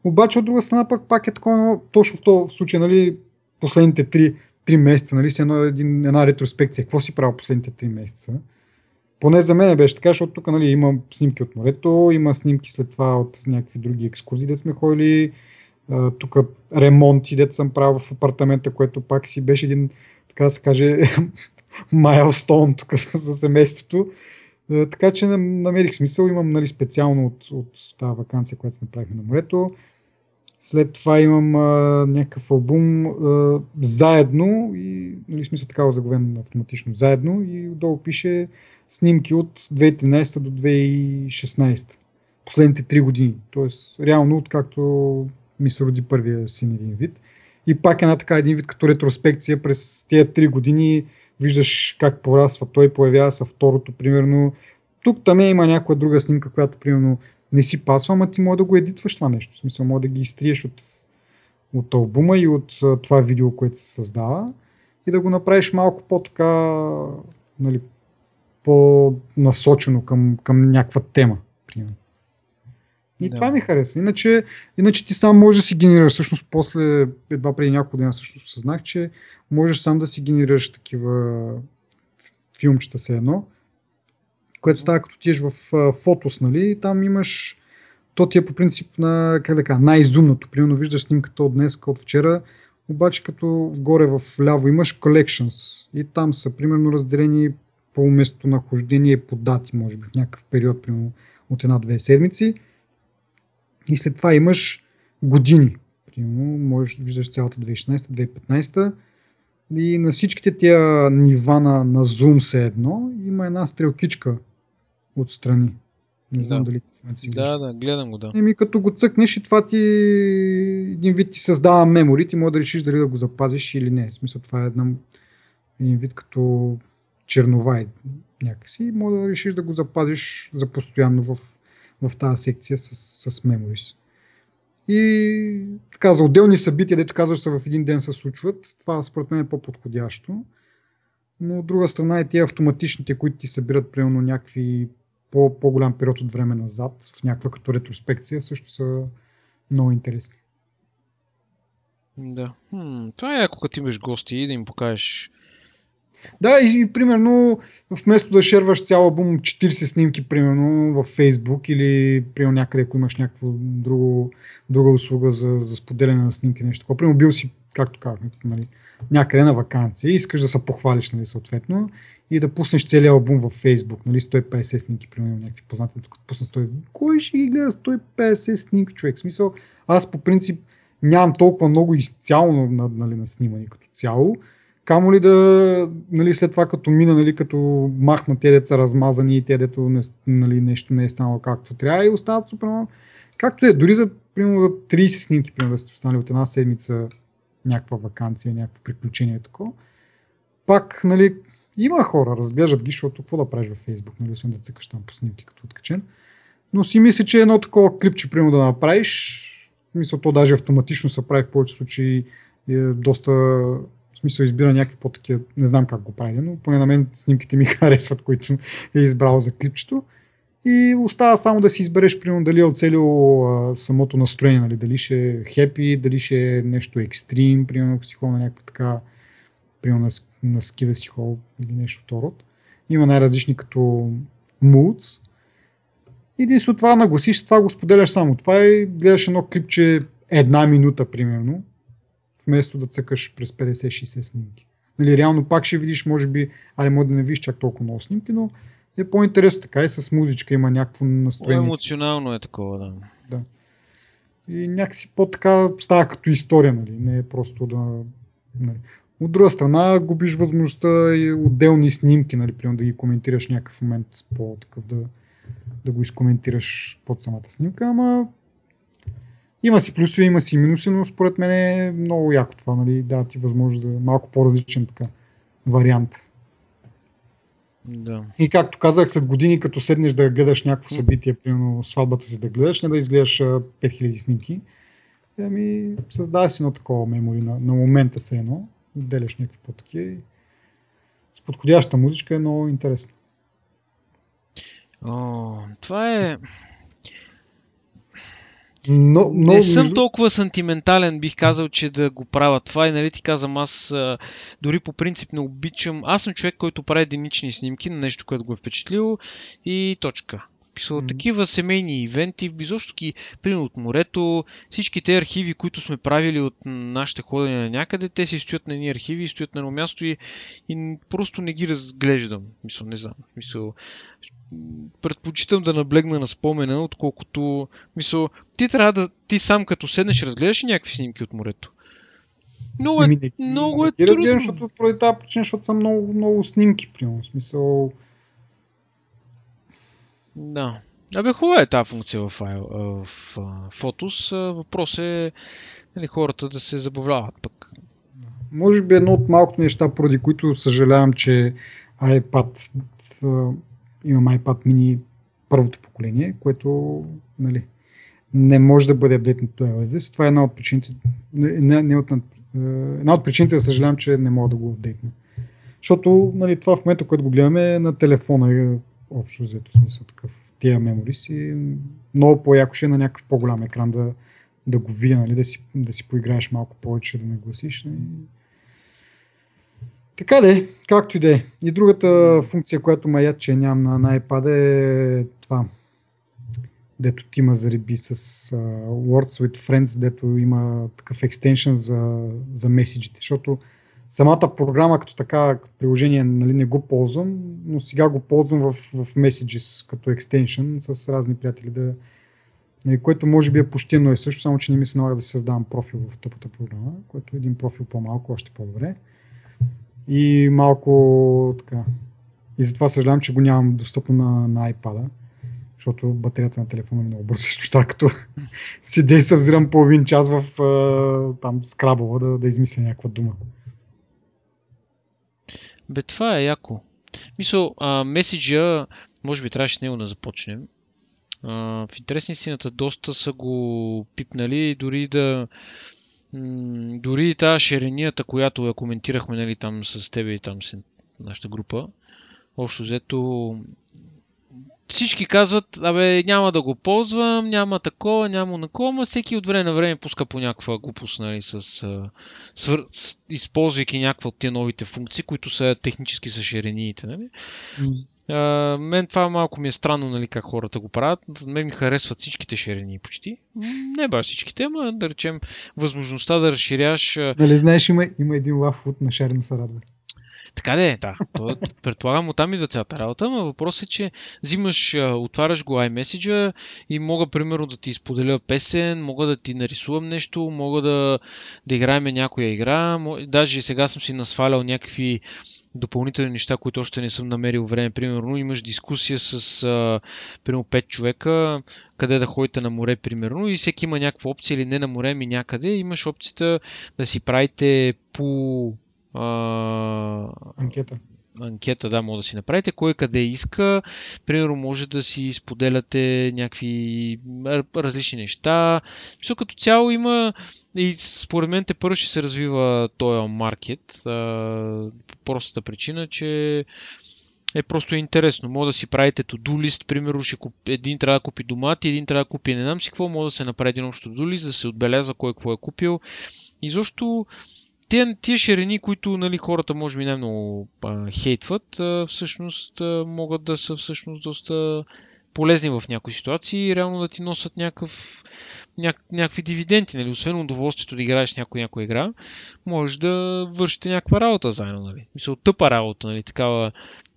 Обаче от друга страна пък пак е такова, точно в този случай, нали, последните три, три месеца, нали, си едно, един, една ретроспекция. Какво си правил последните три месеца? Поне за мен беше така, защото тук нали, има снимки от морето, има снимки след това от някакви други екскурзии, де сме ходили. Тук ремонти, дето съм правил в апартамента, което пак си беше един, така да се каже, майлстоун тук за семейството. Така че намерих смисъл. Имам нали, специално от, от тази вакансия, която се направихме на морето. След това имам а, някакъв албум а, заедно и нали, смисъл така заговен автоматично заедно и отдолу пише снимки от 2013 до 2016. Последните 3 години. Тоест, реално, откакто ми се роди първия син един вид. И пак една така един вид като ретроспекция през тези 3 години виждаш как порасва той, появява се второто, примерно. Тук там има някоя друга снимка, която примерно не си пасва, ама ти може да го едитваш това нещо. В смисъл, може да ги изтриеш от, от албума и от това видео, което се създава и да го направиш малко по-така, нали, по-насочено към, към някаква тема. Примерно. И да. това ми хареса. Иначе, иначе ти сам можеш да си генерираш. Всъщност, после, едва преди няколко дена също съзнах, че можеш сам да си генерираш такива филмчета се едно, което става като тиеш в фотос, нали, там имаш то ти е по принцип на, как да кажа, най-изумното. Примерно виждаш снимката от днес, от вчера, обаче като горе в ляво имаш collections и там са примерно разделени по местонахождение по дати, може би в някакъв период, примерно от една-две седмици. И след това имаш години. Примерно, можеш да виждаш цялата 2016-2015 и на всичките тия нива на, на зум се едно има една стрелкичка отстрани. Не знам да. дали си Да, да, гледам го, да. Еми като го цъкнеш и това ти един вид ти създава мемори, ти може да решиш дали да го запазиш или не. В смисъл това е една, един вид като черновай някакси, може да решиш да го запазиш за постоянно в, в тази секция с, с memories. И така, за отделни събития, дето казваш се в един ден се случват, това според мен е по-подходящо. Но от друга страна и тези автоматичните, които ти събират примерно някакви по, по-голям период от време назад, в някаква като ретроспекция, също са много интересни. Да. Хм, това е ако като имаш гости и да им покажеш да, и, и примерно вместо да шерваш цял албум 40 снимки, примерно в Facebook или примерно някъде, ако имаш някаква друго, друга услуга за, за споделяне на снимки, нещо такова. Примерно бил си, както казвам, нали, някъде на вакансия и искаш да се похвалиш, нали, съответно, и да пуснеш целият албум в Facebook, нали, 150 снимки, примерно някакви познати, тук пусна 100. Кой ще ги гледа 150 снимки, човек? В смисъл, аз по принцип нямам толкова много изцяло нали, на снимани като цяло, Камо ли да, нали, след това като мина, нали, като махна те деца размазани и те дето не, нали, нещо не е станало както трябва и остават супер Както е, дори за, примерно, за 30 снимки, примерно, да сте останали от една седмица някаква вакансия, някакво приключение такова. Пак, нали, има хора, разглеждат ги, защото какво да правиш във Фейсбук, нали, освен да цъкаш там по снимки като откачен. Но си мисля, че едно такова клипче, примерно, да направиш, мисля, то даже автоматично се прави в повече случаи, е доста смисъл избира някакви по-такива, не знам как го прави, но поне на мен снимките ми харесват, които е избрал за клипчето. И остава само да си избереш, примерно, дали е оцелил самото настроение, нали, дали ще е хепи, дали ще е нещо екстрим, примерно, ако си ходил на някаква така, примерно на, на ски да си ходил или нещо от род. Има най-различни като moods. Единствено това нагласиш, това го споделяш само. Това е, гледаш едно клипче една минута, примерно, вместо да цъкаш през 50-60 снимки. Нали, реално пак ще видиш, може би, али може да не видиш чак толкова много снимки, но е по-интересно така и с музичка има някакво настроение. Емоционално е такова, да. да. И някакси по-така става като история, нали? не е просто да... Нали. От друга страна, губиш възможността и отделни снимки, нали, примерно да ги коментираш някакъв момент по-такъв да, да го изкоментираш под самата снимка, ама има си плюсове, има си минуси, но според мен е много яко това, нали, да ти възможност да е малко по-различен така вариант. Да. И както казах, след години, като седнеш да гледаш някакво събитие, примерно сватбата си да гледаш, не да изгледаш 5000 снимки, ами създава си едно такова мемори на, на момента се едно, отделяш някакви по-такива с подходяща музичка е много интересно. О, това е... Но, но, не съм толкова сантиментален, бих казал, че да го правя това и нали ти казвам, аз дори по принцип не обичам. Аз съм човек, който прави единични снимки на нещо, което го е впечатлило и точка. Писал, mm-hmm. такива семейни ивенти, изобщо ги, примерно от морето, всички те архиви, които сме правили от нашите ходения на някъде, те си стоят на едни архиви, стоят на едно място и, и просто не ги разглеждам. Мисъл, не знам. Мисъл, предпочитам да наблегна на спомена, отколкото... Мисъл, ти трябва да... Ти сам като седнеш, разгледаш някакви снимки от морето. Много е, не, много не, е не, трудно. защото поради тази причина, защото са много, много снимки, примерно. В смисъл... Да. Абе, хубава е тази функция в, файл, в, в Photos. Въпрос е нали, хората да се забавляват пък. Може би едно от малкото неща, поради които съжалявам, че iPad имам iPad mini първото поколение, което нали, не може да бъде апдейтнато iOS Това е една от причините, не, не от, една от причините да съжалявам, че не мога да го апдейтна. Защото нали, това в момента, което го гледаме е на телефона, общо взето смисъл такъв. Тия мемори си много по-яко ще е на някакъв по-голям екран да, да го видя, нали, да, си, да си поиграеш малко повече, да нагласиш. Нали. Така де, както и да е. И другата функция, която маят, че нямам на iPad е това, дето ти има зареби с uh, Words with Friends, дето има такъв екстеншън за, за меседжите, защото самата програма като така приложение нали, не го ползвам, но сега го ползвам в, в Messages като екстеншън с разни приятели, да, нали, което може би е почти едно и също, само че не ми се налага да създавам профил в тъпата програма, което е един профил по-малко, още по-добре. И малко така. И затова съжалявам, че го нямам достъпно на, на iPad, защото батерията на телефона ми много бързо изтоща, като си действа взирам половин час в там скрабова да, да измисля някаква дума. Бе, това е яко. Мисъл, а, меседжа, може би трябваше с него да започнем. А, в интересни истината доста са го пипнали, дори да дори тази шеренията, която я коментирахме нали, там с тебе и там с нашата група, общо взето всички казват, абе, няма да го ползвам, няма такова, няма накова, но всеки от време на време пуска по някаква глупост, нали, с, свър... с, използвайки някаква от тия новите функции, които са технически са ширениите, нали. А, мен това малко ми е странно, нали, как хората го правят. Мен ми харесват всичките ширени почти. Не баш всичките, ама да речем възможността да разширяш. Нали знаеш, има, има един лав от на шарено се радва. Така де, да. То, предполагам, оттам идва цялата работа, но въпросът е, че взимаш, отваряш го iMessage и мога, примерно, да ти споделя песен, мога да ти нарисувам нещо, мога да, да играем някоя игра. Даже сега съм си насвалял някакви допълнителни неща, които още не съм намерил време. Примерно имаш дискусия с а, примерно 5 човека, къде да ходите на море, примерно, и всеки има някаква опция или не на море, ми някъде. Имаш опцията да си правите по а, анкета. Анкета, да, може да си направите. Кой къде иска. Примерно може да си споделяте някакви различни неща. Мисля, като цяло има и според мен те първо ще се развива този маркет. По простата причина, че е просто интересно. Може да си правите to-do list, примерно ще куп... един трябва да купи домати, един трябва да купи не знам си какво, може да се направи един общо to-do list, да се отбеляза кой какво е купил. И защо тия, тия ширини, които нали, хората може би най-много а, хейтват, а, всъщност а, могат да са всъщност доста полезни в някои ситуации и реално да ти носят някакъв няк- някакви дивиденти, нали? Освен удоволствието да играеш някоя, някоя игра, може да вършите някаква работа заедно, нали? Мисля, тъпа работа, нали? Такава,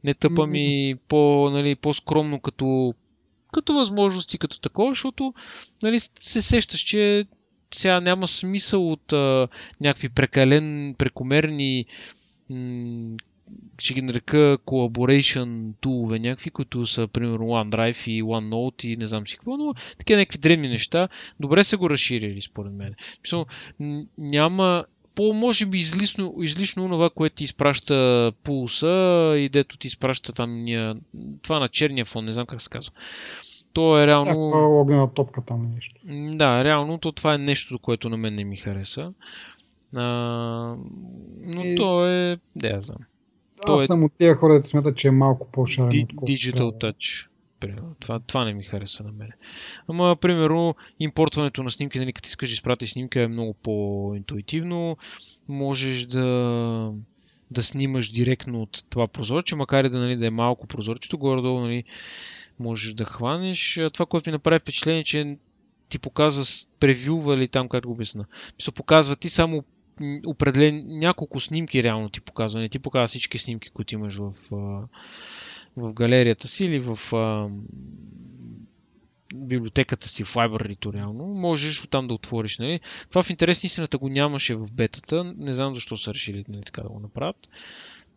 не тъпа ми, по, нали, по-скромно като, като възможности, като такова, защото нали, се сещаш, че сега няма смисъл от а, някакви прекален, прекомерни м- ще ги нарека collaboration тулове някакви, които са примерно OneDrive и OneNote и не знам си какво, но такива някакви древни неща, добре са го разширили според мен. Мисъл, няма по, може би излишно, излишно това, което ти изпраща пулса и дето ти изпраща там ния, това на черния фон, не знам как се казва. То е реално... Някаква огнена топка там нещо. Да, реално то това е нещо, което на мен не ми хареса. А, но и... то е... Да, я знам. Аз е... съм от тия хора, да смятат, че е малко по-шарен. Digital Touch. Това, това не ми хареса на мен. Ама, примерно, импортването на снимки, нали, като искаш да изпратиш снимка е много по-интуитивно. Можеш да, да снимаш директно от това прозорче, макар и да, нали, да е малко прозорчето, горе-долу нали, можеш да хванеш. Това, което ми направи впечатление, че ти показва превюва или там как го обясна. Мисля, показва ти само определен, няколко снимки реално ти показва. Не ти показва всички снимки, които имаш в, в галерията си или в библиотеката си в library реално. Можеш оттам да отвориш. Нали? Това в интерес истината го нямаше в бетата. Не знам защо са решили нали, така да го направят.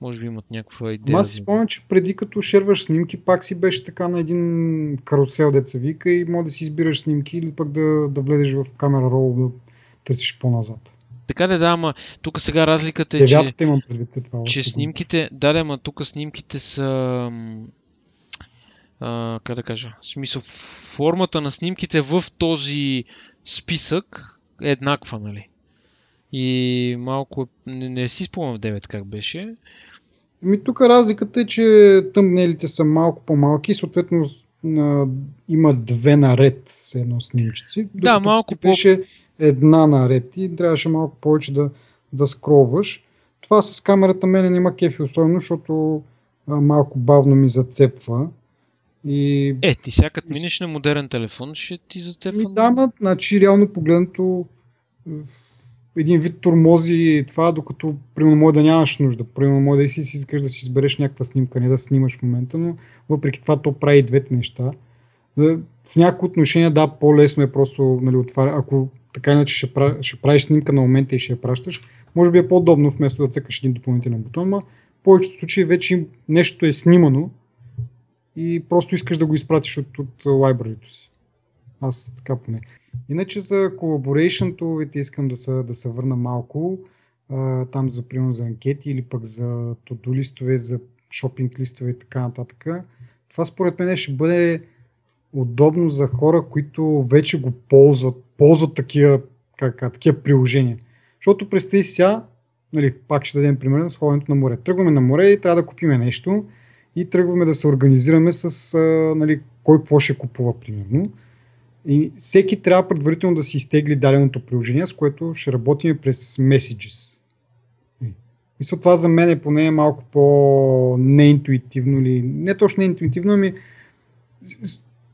Може би имат някаква идея. Аз си спомням, че преди като шерваш снимки, пак си беше така на един карусел, деца вика и може да си избираш снимки или пък да, да влезеш в камера рол да търсиш по-назад. Така да, да, ама тук сега разликата е, че, имам предвид това. че снимките, да, да, ама тук снимките са а, как да кажа, в смисъл формата на снимките в този списък е еднаква, нали? И малко, не, не си спомням 9 как беше. Ми тук разликата е, че тъмнелите са малко по-малки и съответно а, има две наред с едно снимчици. Да, малко по... беше една наред и трябваше малко повече да, да скроваш. Това с камерата мене няма кефи особено, защото а, малко бавно ми зацепва. И... Е, ти сякат минеш на модерен телефон, ще ти зацепва. Ми, да, ма, значи реално погледнато един вид турмози това, докато примерно може да нямаш нужда. Примерно може да си, си искаш да си избереш някаква снимка, не да снимаш в момента, но въпреки това то прави двете неща. В някои отношения, да, по-лесно е просто, нали, отваря, ако така иначе ще, ще правиш снимка на момента и ще я пращаш, може би е по-удобно вместо да цъкаш един допълнителен бутон, но в повечето случаи вече нещо е снимано и просто искаш да го изпратиш от, от си. Аз така поне. Иначе за туловете искам да се, да се върна малко. А, там за примерно за анкети или пък за to листове, за шопинг листове и така нататък. Това според мен ще бъде удобно за хора, които вече го ползват, ползват такива, как, такива приложения. Защото представи сега, нали, пак ще дадем пример с ходенето на море. Тръгваме на море и трябва да купиме нещо и тръгваме да се организираме с нали, кой какво ще купува, примерно. И всеки трябва предварително да си изтегли даденото приложение, с което ще работим през Messages. Мисля, това за мен е поне малко по-неинтуитивно или не точно неинтуитивно, ами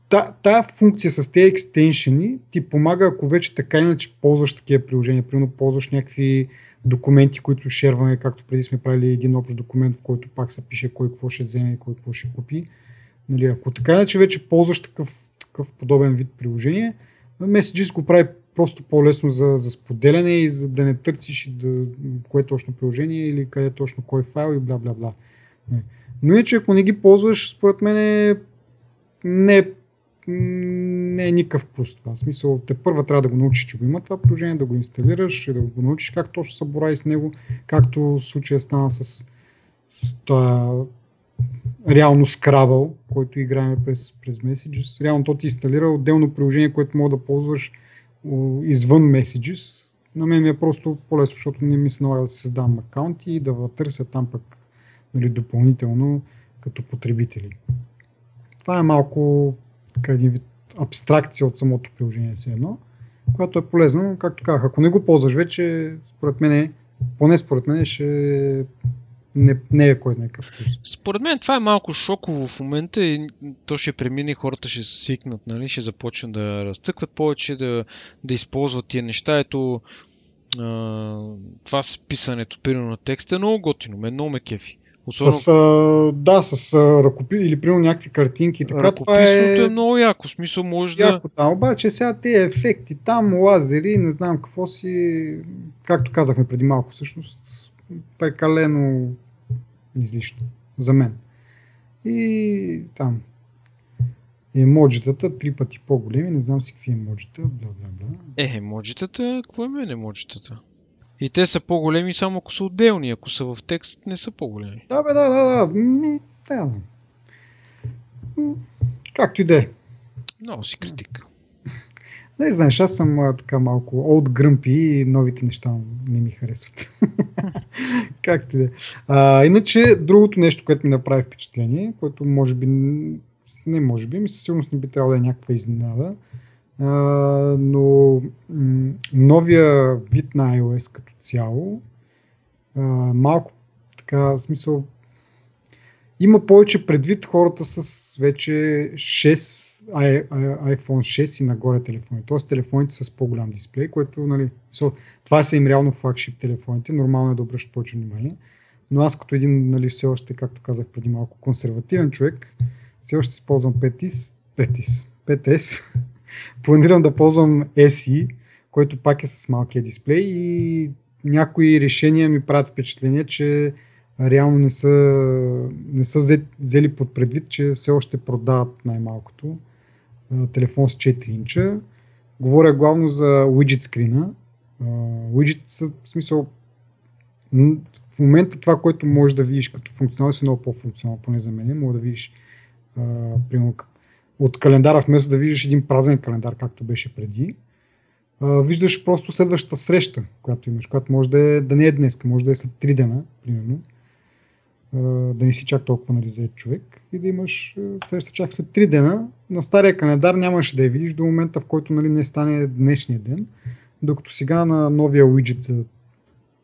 та, тая функция с тези екстеншени ти помага, ако вече така иначе ползваш такива приложения. Примерно ползваш някакви документи, които шерваме, както преди сме правили един общ документ, в който пак се пише кой какво ще вземе и кой какво ще купи. Нали, ако така иначе вече ползваш такъв такъв подобен вид приложение. Messages го прави просто по-лесно за, за споделяне и за да не търсиш да, кое е точно приложение или къде е точно кой файл и бла бла бла. Но иначе ако не ги ползваш, според мен е, не, не е никакъв плюс това. В смисъл, те първа трябва да го научиш, че го има това приложение, да го инсталираш и да го научиш как точно се борави с него, както в случая стана с, с това реално Scrabble, който играем през, през Messages. Реално то ти инсталира отделно приложение, което мога да ползваш извън Messages. На мен ми е просто по-лесно, защото не ми се налага да създавам акаунти и да търся там пък нали, допълнително като потребители. Това е малко един вид абстракция от самото приложение си едно, което е полезно, както казах, ако не го ползваш вече, според мен, поне според мен ще не, не е кой знае какъв плюс. Според мен това е малко шоково в момента и то ще премине, хората ще свикнат, нали? ще започнат да разцъкват повече, да, да използват тия неща. Ето, а, това с писането, примерно на текста е много готино, мен много ме кефи. Особено... С, а, да, с а, ръкопи или примерно някакви картинки. Така, това е... е много яко. Смисъл може яко, да... обаче сега тези ефекти, там лазери, не знам какво си, както казахме преди малко, всъщност прекалено излишно за мен. И там емоджитата три пъти по-големи, не знам си какви емоджита, бла бла бла. Е, емоджитата, какво е мен емоджитата? И те са по-големи само ако са отделни, ако са в текст не са по-големи. Да, бе, да, да, да. Ми, да. Както и да е. Много си критик. Не знаеш, аз съм а, така малко old grumpy и новите неща не ми харесват. Както и да е. Иначе, другото нещо, което ми направи впечатление, което може би, не може би, ми със сигурност не би трябвало да е някаква изненада, а, но м- новия вид на iOS като цяло, а, малко така, в смисъл, има повече предвид хората с вече 6, iPhone 6 и нагоре телефони. Тоест телефоните с по-голям дисплей, което, нали, това са им реално флагшип телефоните, нормално е да обръщат повече внимание. Но аз като един, нали, все още, както казах преди малко, консервативен човек, все още използвам 5S, 5S, 5S. Планирам да ползвам SE, който пак е с малкия дисплей и някои решения ми правят впечатление, че реално не са, не са взели под предвид, че все още продават най-малкото телефон с 4 инча. Говоря главно за widget скрина. Widget са, в смисъл, в момента това, което можеш да видиш като функционално, е много по-функционално, поне за мен. Мога да видиш примерно, от календара, вместо да видиш един празен календар, както беше преди, виждаш просто следващата среща, която имаш, която може да, е, да не е днес, може да е след 3 дена, примерно да не си чак толкова нали, човек и да имаш среща чак след 3 дена. На стария календар нямаше да я видиш до момента, в който нали, не стане днешния ден, докато сега на новия уиджет за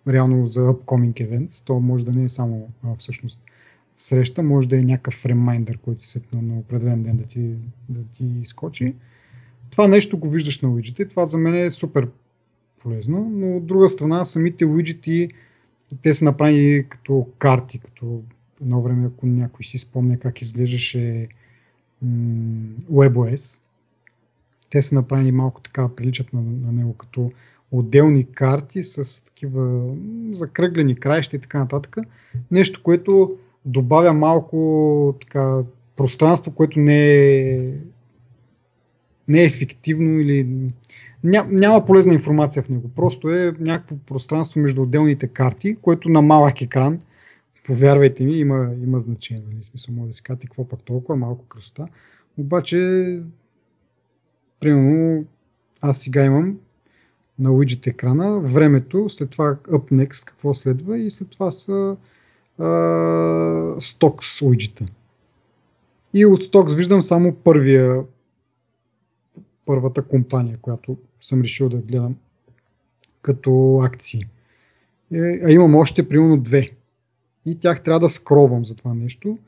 реално за upcoming events, то може да не е само а, всъщност среща, може да е някакъв ремайндър, който се на определен ден да ти, да ти изкочи. Това нещо го виждаш на уиджета това за мен е супер полезно, но от друга страна самите уиджети те са направени като карти, като едно време, ако някой си спомня как изглеждаше WebOS, те са направени малко така, приличат на, на него като отделни карти с такива закръглени краища и така нататък. Нещо, което добавя малко така, пространство, което не е, не е ефективно или Ня, няма полезна информация в него. Просто е някакво пространство между отделните карти, което на малък екран, повярвайте ми, има, има значение. Нали? Смисъл, може да си кажете какво пък толкова, малко красота. Обаче, примерно, аз сега имам на уиджет екрана времето, след това up next, какво следва и след това са uh, stocks уиджета. И от stocks виждам само първия първата компания, която съм решил да гледам като акции. Е, а имам още примерно две. И тях трябва да скровам за това нещо.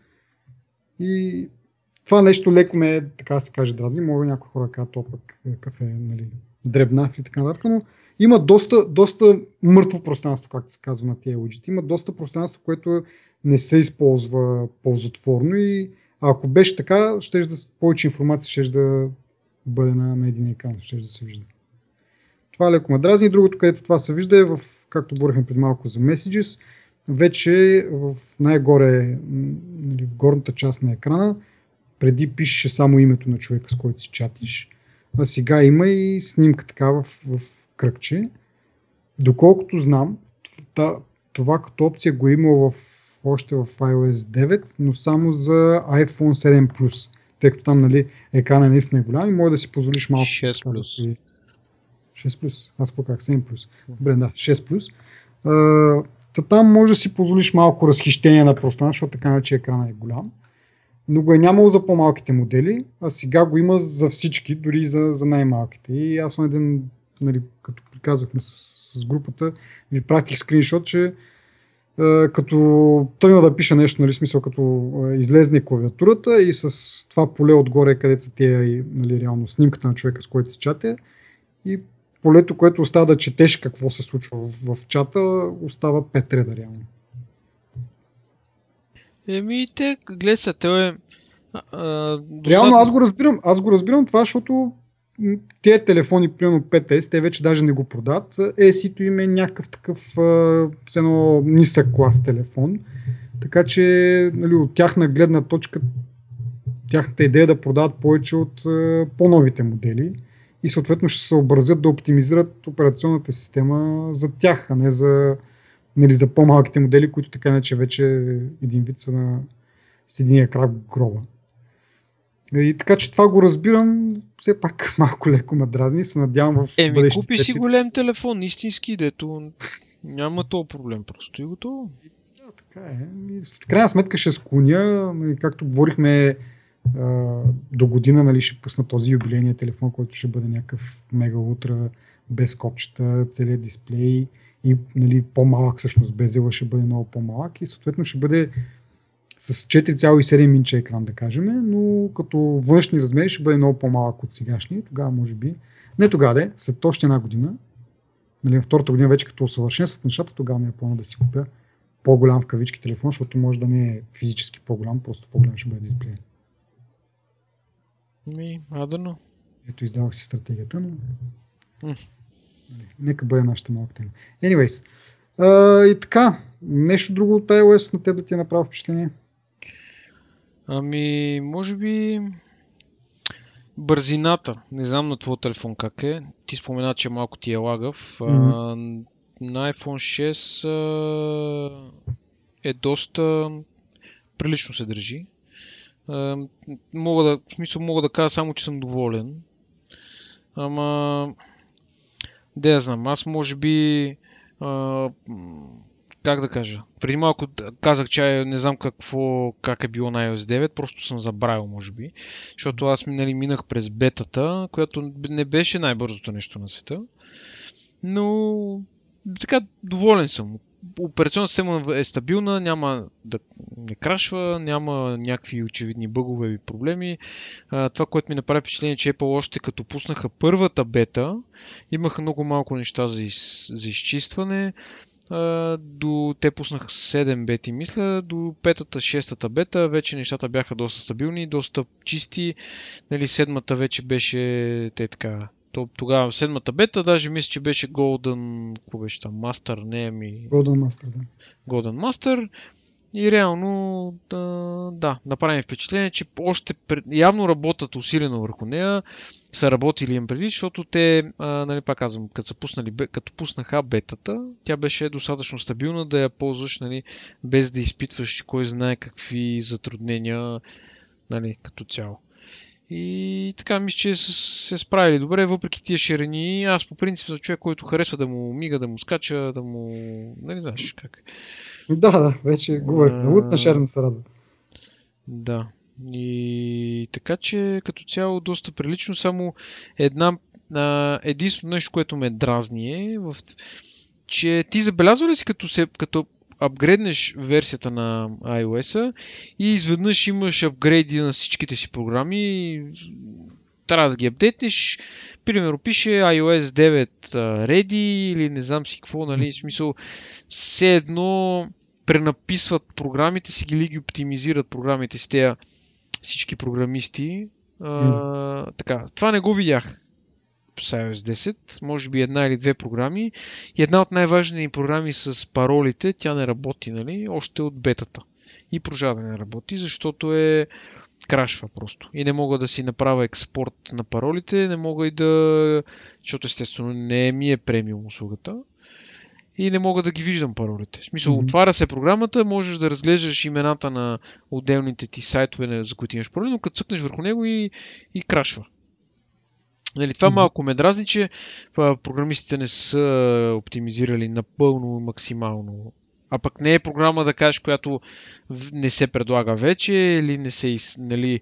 И това нещо леко ме, така се каже, дразни. Мога някои хора кажат, то пък е кафе, нали, дребнав и така нататък, но има доста, доста мъртво пространство, както се казва на тези уиджети. Има доста пространство, което не се използва ползотворно и ако беше така, ще да, повече информация ще да бъде на, на един екран, ще да се вижда. Това леко ме дразни. Другото, където това се вижда е в, както говорихме пред малко за Messages, вече в най-горе, нали, в горната част на екрана, преди пишеше само името на човека, с който си чатиш, а сега има и снимка така в, в кръгче. Доколкото знам, това като опция го има в, още в iOS 9, но само за iPhone 7 Plus, тъй като там нали, екрана е наистина голям и може да си позволиш малко 6 да си 6 плюс. Аз какво как? 7 плюс. Добре, да, 6 плюс. Та там може да си позволиш малко разхищение на пространство, защото така че екрана е голям. Но го е нямало за по-малките модели, а сега го има за всички, дори за, за най-малките. И аз съм един, нали, като приказвахме с, с групата, ви пратих скриншот, че като тръгна да пиша нещо, нали, смисъл, като излезне клавиатурата и с това поле отгоре, където са тия, нали, реално снимката на човека, с който си чате, и полето, което остава да четеш какво се случва в, в чата, остава 5 реда реално. Еми, те, гледай се, те е... Реално аз го разбирам, аз го разбирам това, защото тези телефони, примерно 5S, те вече даже не го продават. ESI-то им е някакъв такъв с едно нисък клас телефон. Така че нали, от тяхна гледна точка тяхната идея е да продават повече от по-новите модели и съответно ще се съобразят да оптимизират операционната система за тях, а не за, нали, за по-малките модели, които така иначе вече един вид са на с единия крак гроба. И така че това го разбирам, все пак малко леко ме дразни се надявам в Еми, купи си голям телефон, истински, дето няма този проблем просто и готово. Да, така е. В крайна сметка ще склоня, както говорихме до година нали, ще пусна този юбилейния телефон, който ще бъде някакъв мега утра, без копчета, целият дисплей и нали, по-малък всъщност безела ще бъде много по-малък и съответно ще бъде с 4,7 инча екран, да кажем, но като външни размери ще бъде много по-малък от сегашния. Тогава може би, не тогава, след още една година, нали, втората година вече като усъвършенстват нещата, тогава ми е плана да си купя по-голям в кавички телефон, защото може да не е физически по-голям, просто по-голям ще бъде дисплей. Ми, адано. Ето издавах си стратегията, но... Mm. Нека бъде нашата малка тема. Anyways. Uh, и така, нещо друго от iOS на теб да ти е направо впечатление? Ами, може би бързината. Не знам на твой телефон как е. Ти спомена, че малко ти е лагав. Mm-hmm. А, на iPhone 6 а, е доста прилично се държи. Мога да, в смисъл мога да кажа само, че съм доволен. Ама, да я знам, аз може би а, как да кажа, преди малко казах, че не знам какво, как е било на iOS 9, просто съм забравил, може би, защото аз нали, минах през бетата, която не беше най-бързото нещо на света, но така доволен съм. Операционната система е стабилна, няма да не крашва, няма някакви очевидни бъгове и проблеми. Това, което ми направи впечатление, че Apple още като пуснаха първата бета, имаха много малко неща за, из, за изчистване до те пуснаха 7 бети, мисля, до петата, шестата бета вече нещата бяха доста стабилни, доста чисти. Нали, седмата вече беше те така. То, тогава седмата бета, даже мисля, че беше Golden, какво беше там, Master, не ми... Golden Master, да. Golden Master. И реално, да, да направим впечатление, че още пред, явно работят усилено върху нея, са работили им преди, защото те, а, нали, пак казвам, като, са пуснали, като пуснаха бетата, тя беше достатъчно стабилна да я ползваш, нали, без да изпитваш кой знае какви затруднения, нали, като цяло. И така мисля, че се справили добре, въпреки тия ширини. Аз по принцип съм човек, който харесва да му мига, да му скача, да му... Не знаеш как. Да, да, вече говорихме. Лут на шерно се радва. Да. И така че като цяло доста прилично. Само една, а, единствено нещо, което ме дразни е, в, че ти забелязва ли си като, се, като апгрейднеш версията на iOS и изведнъж имаш апгрейди на всичките си програми, трябва да ги апдейтнеш, примерно пише iOS 9 ready или не знам си какво, нали, смисъл, все едно пренаписват програмите си или ги оптимизират програмите си, тези всички програмисти. А, mm. така, това не го видях с iOS 10, може би една или две програми. И една от най-важните програми с паролите, тя не работи, нали, още от бетата. И продължава да не работи, защото е крашва просто. И не мога да си направя експорт на паролите, не мога и да... Защото естествено не ми е премиум услугата и не мога да ги виждам паролите. В смисъл, mm-hmm. отваря се програмата, можеш да разглеждаш имената на отделните ти сайтове, за които имаш пароли, но като цъкнеш върху него и, и крашва. Нали, това малко ме дразни, че програмистите не са оптимизирали напълно максимално. А пък не е програма, да кажеш, която не се предлага вече или не се, нали,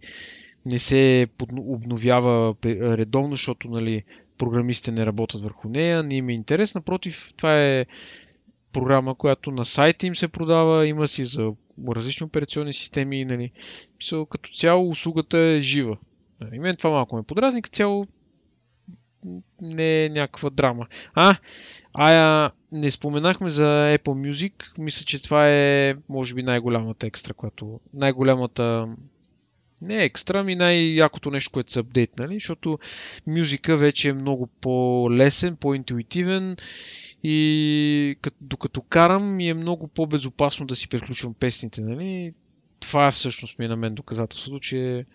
не се обновява редовно, защото нали, програмистите не работят върху нея, не им е интерес. Напротив, това е програма, която на сайта им се продава, има си за различни операционни системи, нали. Като цяло услугата е жива. И мен това малко ме подразни, като цяло не е някаква драма. А, а, не споменахме за Apple Music. Мисля, че това е, може би, най-голямата екстра, която... Най-голямата... Не екстра, ми най-якото нещо, което са апдейтнали, защото мюзика вече е много по-лесен, по-интуитивен и докато карам ми е много по-безопасно да си преключвам песните. Нали? Това е всъщност ми е на мен доказателството, че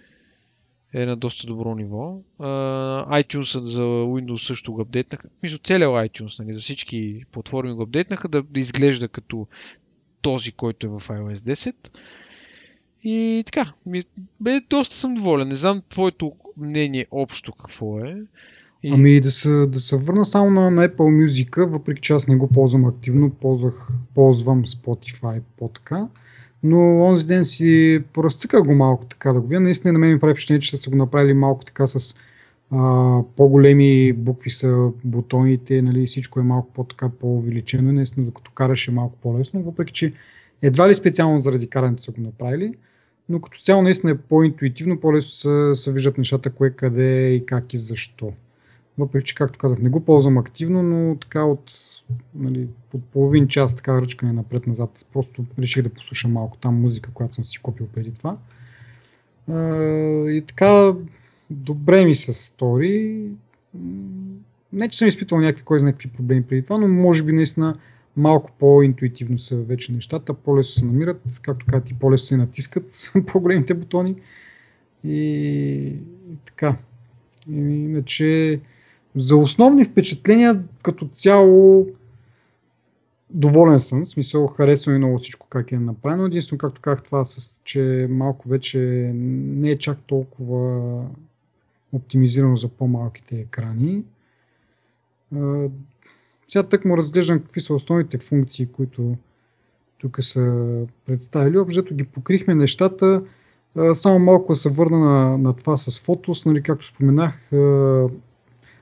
е на доста добро ниво. Uh, iTunes за Windows също го апдейтнаха. Мисля, целият iTunes, нали, за всички платформи го апдейтнаха да, да изглежда като този, който е в iOS 10. И така, ми, бе, доста съм доволен. Не знам твоето мнение общо какво е. И... Ами да се, да се върна само на, на Apple Music, въпреки че аз не го ползвам активно, ползвах, ползвам Spotify по-така. Но онзи ден си поразцъках го малко така да го видя. Наистина на мен ми прави впечатление, че са го направили малко така с а, по-големи букви са бутоните, нали, всичко е малко по-така по-увеличено. Наистина, докато караш е малко по-лесно, въпреки че едва ли специално заради карането са го направили. Но като цяло наистина е по-интуитивно, по-лесно се, се виждат нещата, кое, къде и как и защо. Въпреки, че, както казах, не го ползвам активно, но така от нали, под половин час така ръчкане напред-назад. Просто реших да послушам малко там музика, която съм си купил преди това. И така, добре ми се стори. Не, че съм изпитвал някакви, кой знае какви проблеми преди това, но може би наистина малко по-интуитивно са вече нещата, по-лесно се намират, както казват и по-лесно се натискат по-големите бутони. И, и така. И, иначе за основни впечатления като цяло доволен съм, в смисъл харесва ми много всичко как е направено. Единствено, както казах това, с, че малко вече не е чак толкова оптимизирано за по-малките екрани. Сега тък му разглеждам какви са основните функции, които тук са представили. Обжето ги покрихме нещата. Само малко се върна на, на това с фотос, нали, както споменах,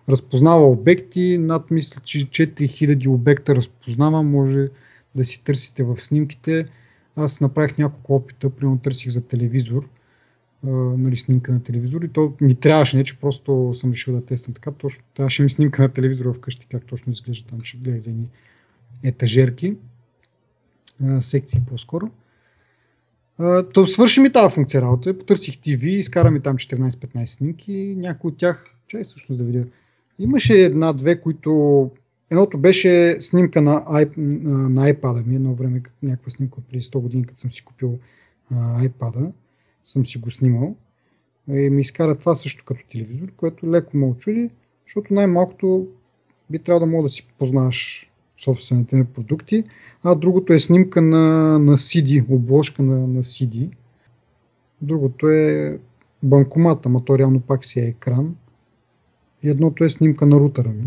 разпознава обекти, над мисля, че 4000 обекта разпознава, може да си търсите в снимките. Аз направих няколко опита, примерно търсих за телевизор, а, нали, снимка на телевизор и то ми трябваше, не че просто съм решил да тествам така, точно трябваше ми снимка на телевизора вкъщи, как точно изглежда там, ще гледах за едни етажерки, а, секции по-скоро. Uh, то свърши ми тази функция работа. Потърсих TV, изкара ми там 14-15 снимки. Някои от тях, чай всъщност да видя, Имаше една-две, които... Едното беше снимка на, iP... на iPad ми, едно време, някаква снимка преди 100 години, като съм си купил а, iPad, съм си го снимал. И ми изкара това също като телевизор, което леко ме очуди, защото най-малкото би трябвало да мога да си познаш собствените продукти, а другото е снимка на, на CD, обложка на, на CD. Другото е банкомат, ама то реално пак си е екран и едното е снимка на рутера ми.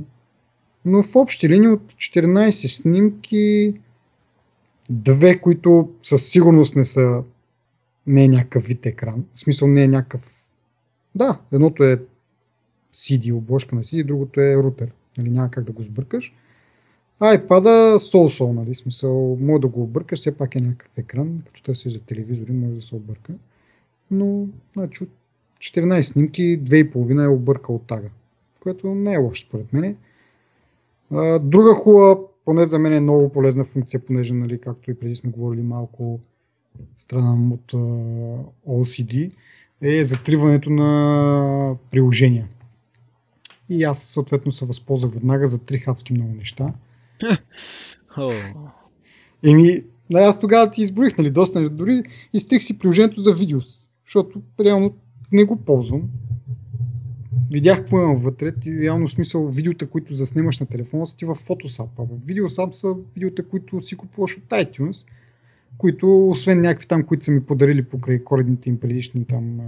Но в общи линии от 14 снимки, две, които със сигурност не са не е някакъв вид екран. В смисъл не е някакъв... Да, едното е CD, обложка на CD, другото е рутер. Нали, няма как да го сбъркаш. А iPad сол-сол, нали, смисъл, може да го объркаш, все пак е някакъв екран, като търсиш за телевизори, може да се обърка. Но, значи, от 14 снимки, 2,5 е объркал тага което не е лошо според мен. Друга хубава, поне за мен е много полезна функция, понеже, нали, както и преди сме говорили малко страна от OCD, е затриването на приложения. И аз съответно се възползвах веднага за три хадски много неща. Еми, аз тогава ти изброих, нали, доста, нали, дори изтрих си приложението за видео, защото реално не го ползвам видях какво има вътре. Ти реално смисъл видеота, които заснемаш на телефона са ти в Photoshop. А в Videosap са видеота, които си купуваш от iTunes, които освен някакви там, които са ми подарили покрай коледните им предишни там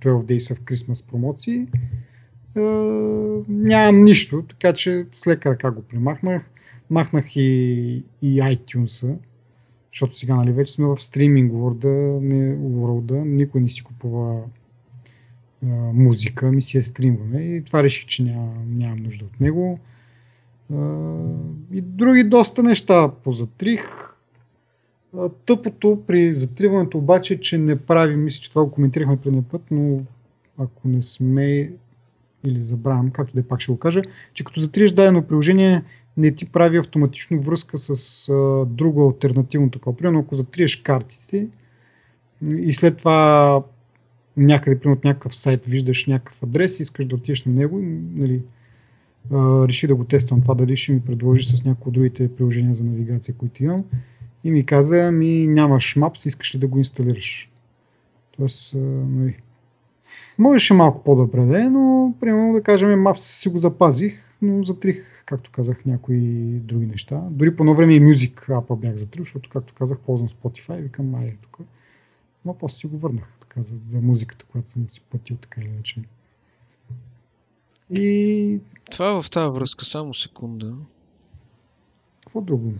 12 Days of Christmas промоции, нямам нищо, така че с лека ръка го примахнах. Махнах и, и iTunes, защото сега нали, вече сме в стриминг world, не, world никой не си купува музика, ми си я стримваме и това реших, че няма, нямам нужда от него. и други доста неща позатрих. Тъпото при затриването обаче, че не прави, мисля, че това го коментирахме преди път, но ако не сме или забравям, както да пак ще го кажа, че като затриеш дадено приложение, не ти прави автоматично връзка с а, друго альтернативно такова. Примерно, ако затриеш картите и след това някъде, примерно от някакъв сайт виждаш някакъв адрес и искаш да отидеш на него, нали, а, реши да го тествам това, дали ще ми предложи с някои от другите приложения за навигация, които имам. И ми каза, ми нямаш Maps, искаш ли да го инсталираш? Тоест, а, нали, можеше малко по-добре да е, но примерно да кажем Maps си го запазих, но затрих, както казах, някои други неща. Дори по едно време и Music App бях затрил, защото, както казах, ползвам Spotify и викам, ай, тук. Но после си го върнах така, за, за музиката, която съм си платил така или иначе. И... Това в тази връзка, само секунда. Какво друго?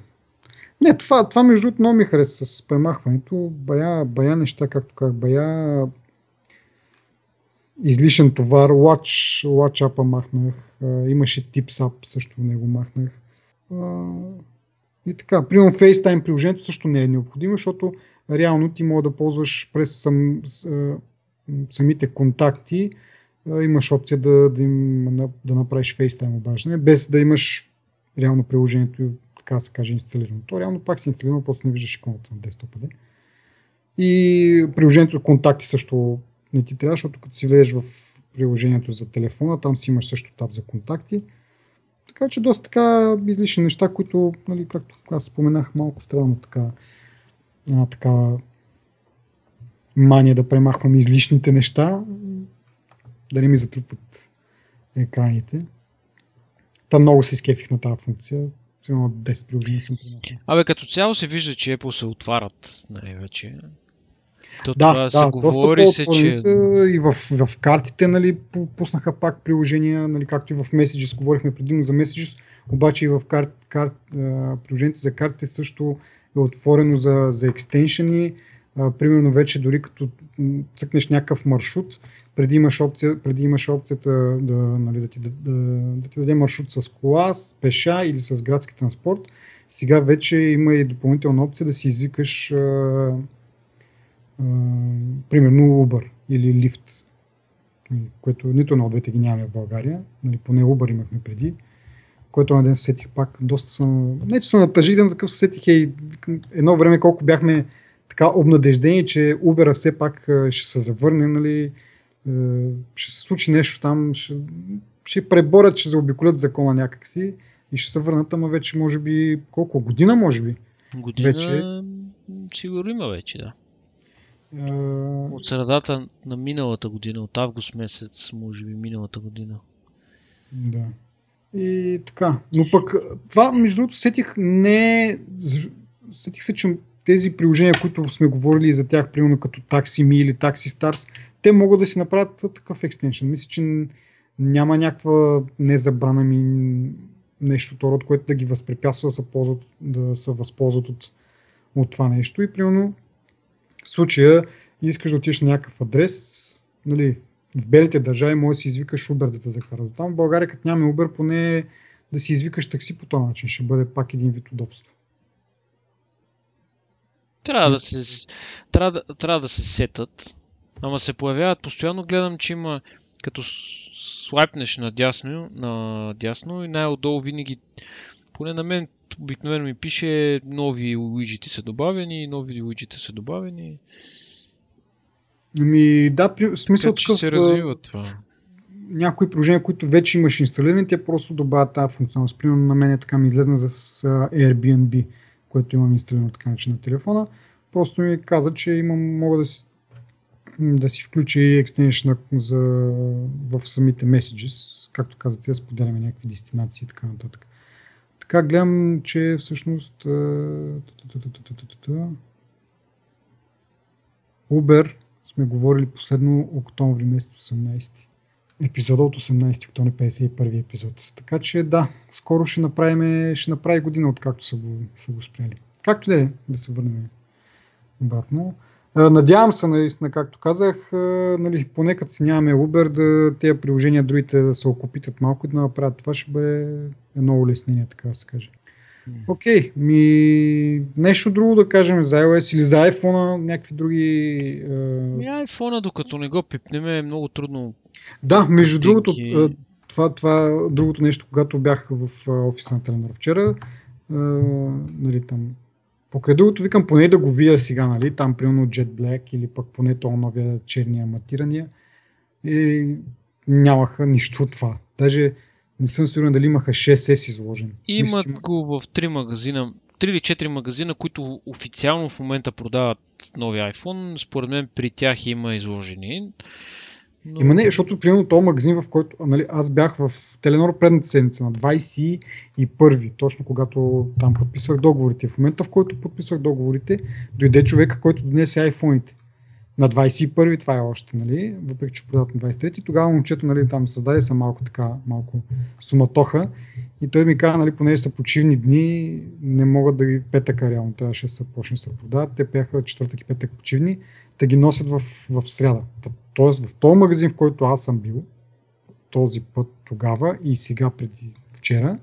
Не, това, това между другото много ми хареса с премахването. Бая, бая неща, както казах, бая излишен товар. Watch, Watch App махнах. Имаше Tips App, също в него махнах. И така, примерно FaceTime приложението също не е необходимо, защото реално ти мога да ползваш през сам, самите контакти, имаш опция да, да, им, да направиш FaceTime обаждане, без да имаш реално приложението, така се каже, инсталирано. То реално пак си инсталирано, просто не виждаш иконата на десктопа. И приложението контакти също не ти трябва, защото като си влезеш в приложението за телефона, там си имаш също таб за контакти. Така че доста така излишни неща, които, нали, както аз споменах, малко странно така, една така мания да премахвам излишните неща, да не ми затрупват екраните. Там много се изкефих на тази функция. Сигурно 10 приложения съм премахнал. Абе, като цяло се вижда, че Apple се отварят, нали, вече. То да, това да, се говори се, че... И в, в картите нали, пуснаха пак приложения, нали, както и в Messages, говорихме предимно за Messages, обаче и в карт, карт, приложението за картите също е отворено за, за екстеншени. примерно вече дори като цъкнеш някакъв маршрут, преди имаш, опция, преди имаш опцията да, нали, да, ти, да, да, да ти даде маршрут с кола, с пеша или с градски транспорт. Сега вече има и допълнителна опция да си извикаш а, примерно Uber или Lyft, което нито едно от двете ги нямаме в България, нали, поне Uber имахме преди, който на ден се сетих пак доста съм, не че съм натъжителен, такъв се сетих и едно време колко бяхме така обнадеждени, че Uber все пак ще се завърне, нали, ще се случи нещо там, ще, ще преборят, ще заобиколят закона някакси и ще се върнат, ама вече може би колко година може би. Година вече... сигурно има вече, да. От средата на миналата година, от август месец, може би миналата година. Да. И така. Но пък това, между другото, сетих не... Сетих се, че тези приложения, които сме говорили за тях, примерно като TaxiMe или Stars, те могат да си направят такъв екстеншън. Мисля, че няма някаква незабрана ми нещо второ, което да ги възпрепятства да се, ползват, да се възползват от, от това нещо. И примерно в случая искаш да отидеш на някакъв адрес, нали, в белите държави може да си извикаш Uber да те закара. Там в България, като нямаме Uber, поне да си извикаш такси по този начин. Ще бъде пак един вид удобство. Трябва да се, трябва да, трябва да се сетат, ама се появяват постоянно. Гледам, че има като слайпнеш надясно, надясно и най-отдолу винаги, поне на мен обикновено ми пише нови уиджети са добавени, нови уиджети са добавени. Ами да, при, смисъл такъв... Се развива това. Някои приложения, които вече имаш инсталирани, те просто добавят тази функционалност. Примерно на мен е така ми излезна за Airbnb, което имам инсталирано така начин на телефона. Просто ми каза, че имам, мога да си да си включи екстеншн за, в самите messages, както казате, да споделяме някакви дестинации и така нататък. Така гледам, че всъщност Uber сме говорили последно октомври месец 18. Епизода от 18 октомври 51 епизод. Така че да, скоро ще направим, ще направи година откакто са го, са го спряли. Както да е, да се върнем обратно. Надявам се, наистина, както казах, нали, поне като си нямаме Uber, да тези приложения другите да се окупитат малко и да направят. Това ще бъде едно улеснение, така да се каже. Окей, okay, ми нещо друго да кажем за iOS или за iPhone, някакви други... Ми iPhone, докато не го пипнем, е много трудно. Да, между другото, това, това другото нещо, когато бях в офиса на Теленор вчера, нали, там, покрай другото викам поне да го видя сега, нали, там примерно Jet Black или пък поне то новия черния матирания и нямаха нищо от това. Даже не съм сигурен дали имаха 6S изложен. Имат Мисля, го в 3 магазина, 3 или 4 магазина, които официално в момента продават нови iPhone. Според мен при тях има изложени. Но... Има не, защото примерно този магазин, в който нали, аз бях в Теленор предната седмица на 21, точно когато там подписвах договорите. В момента, в който подписвах договорите, дойде човека, който донесе айфоните. На 21 това е още, нали, въпреки че продават на 23 тогава момчето, нали, там създаде са малко така, малко суматоха и той ми каза, нали, понеже са почивни дни, не могат да ги петъка реално, трябваше да се почне да се продават. Те бяха четвъртък и петък почивни, да ги носят в, в сряда. Тоест в този магазин, в който аз съм бил, този път тогава и сега преди вчера,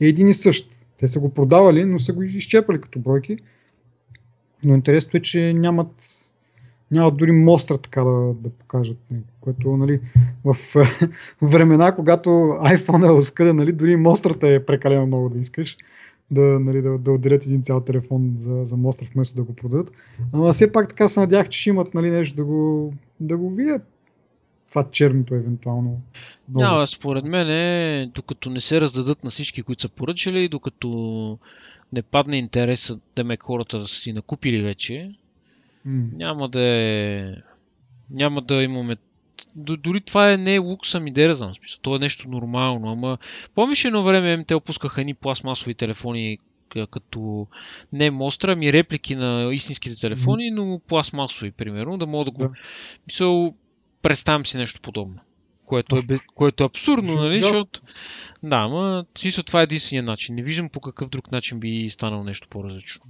е един и същ. Те са го продавали, но са го изчепали като бройки. Но интересното е, че нямат, нямат дори мостра така да, да покажат. Което нали, в времена, когато iPhone е оскъден, нали, дори мострата е прекалено много да искаш да, нали, да, да отделят един цял телефон за, за Мостър вместо да го продадат. Ама все пак така се надях, че ще имат нали, нещо да го, да го видят това черното евентуално. Няма, според мен е, докато не се раздадат на всички, които са поръчали, докато не падне интереса да ме хората да си накупили вече. Няма да е, няма да имаме дори това е не е лукс, ами да знам. Смисъл, то е нещо нормално. Ама помниш едно време МТ опускаха едни пластмасови телефони като не мостра, ами реплики на истинските телефони, но пластмасови, примерно, да мога да го... Да. Мисъл, представям си нещо подобно. Което е, което е абсурдно, нали? Защото... Да, ама смисъл, това е единствения начин. Не виждам по какъв друг начин би станало нещо по-различно.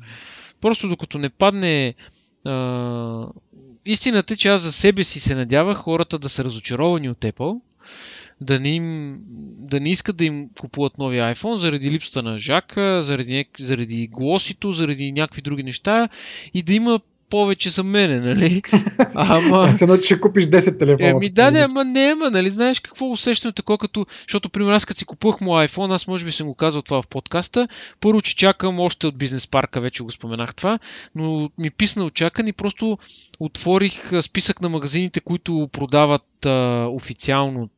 Просто докато не падне а, истината е, че аз за себе си се надявах хората да са разочаровани от Apple, да не, им, да не искат да им купуват нови iPhone заради липсата на жака, заради, заради глосито, заради някакви други неща и да има повече за мене, нали? Ама... Се едно, че ще купиш 10 телефона. Еми да, да, ама не, ама, нали? Знаеш какво усещане такова, като... Защото, примерно, аз като си купувах му iPhone, аз може би съм го казал това в подкаста, първо, че чакам още от бизнес парка, вече го споменах това, но ми писна очакан и просто отворих списък на магазините, които продават а, официално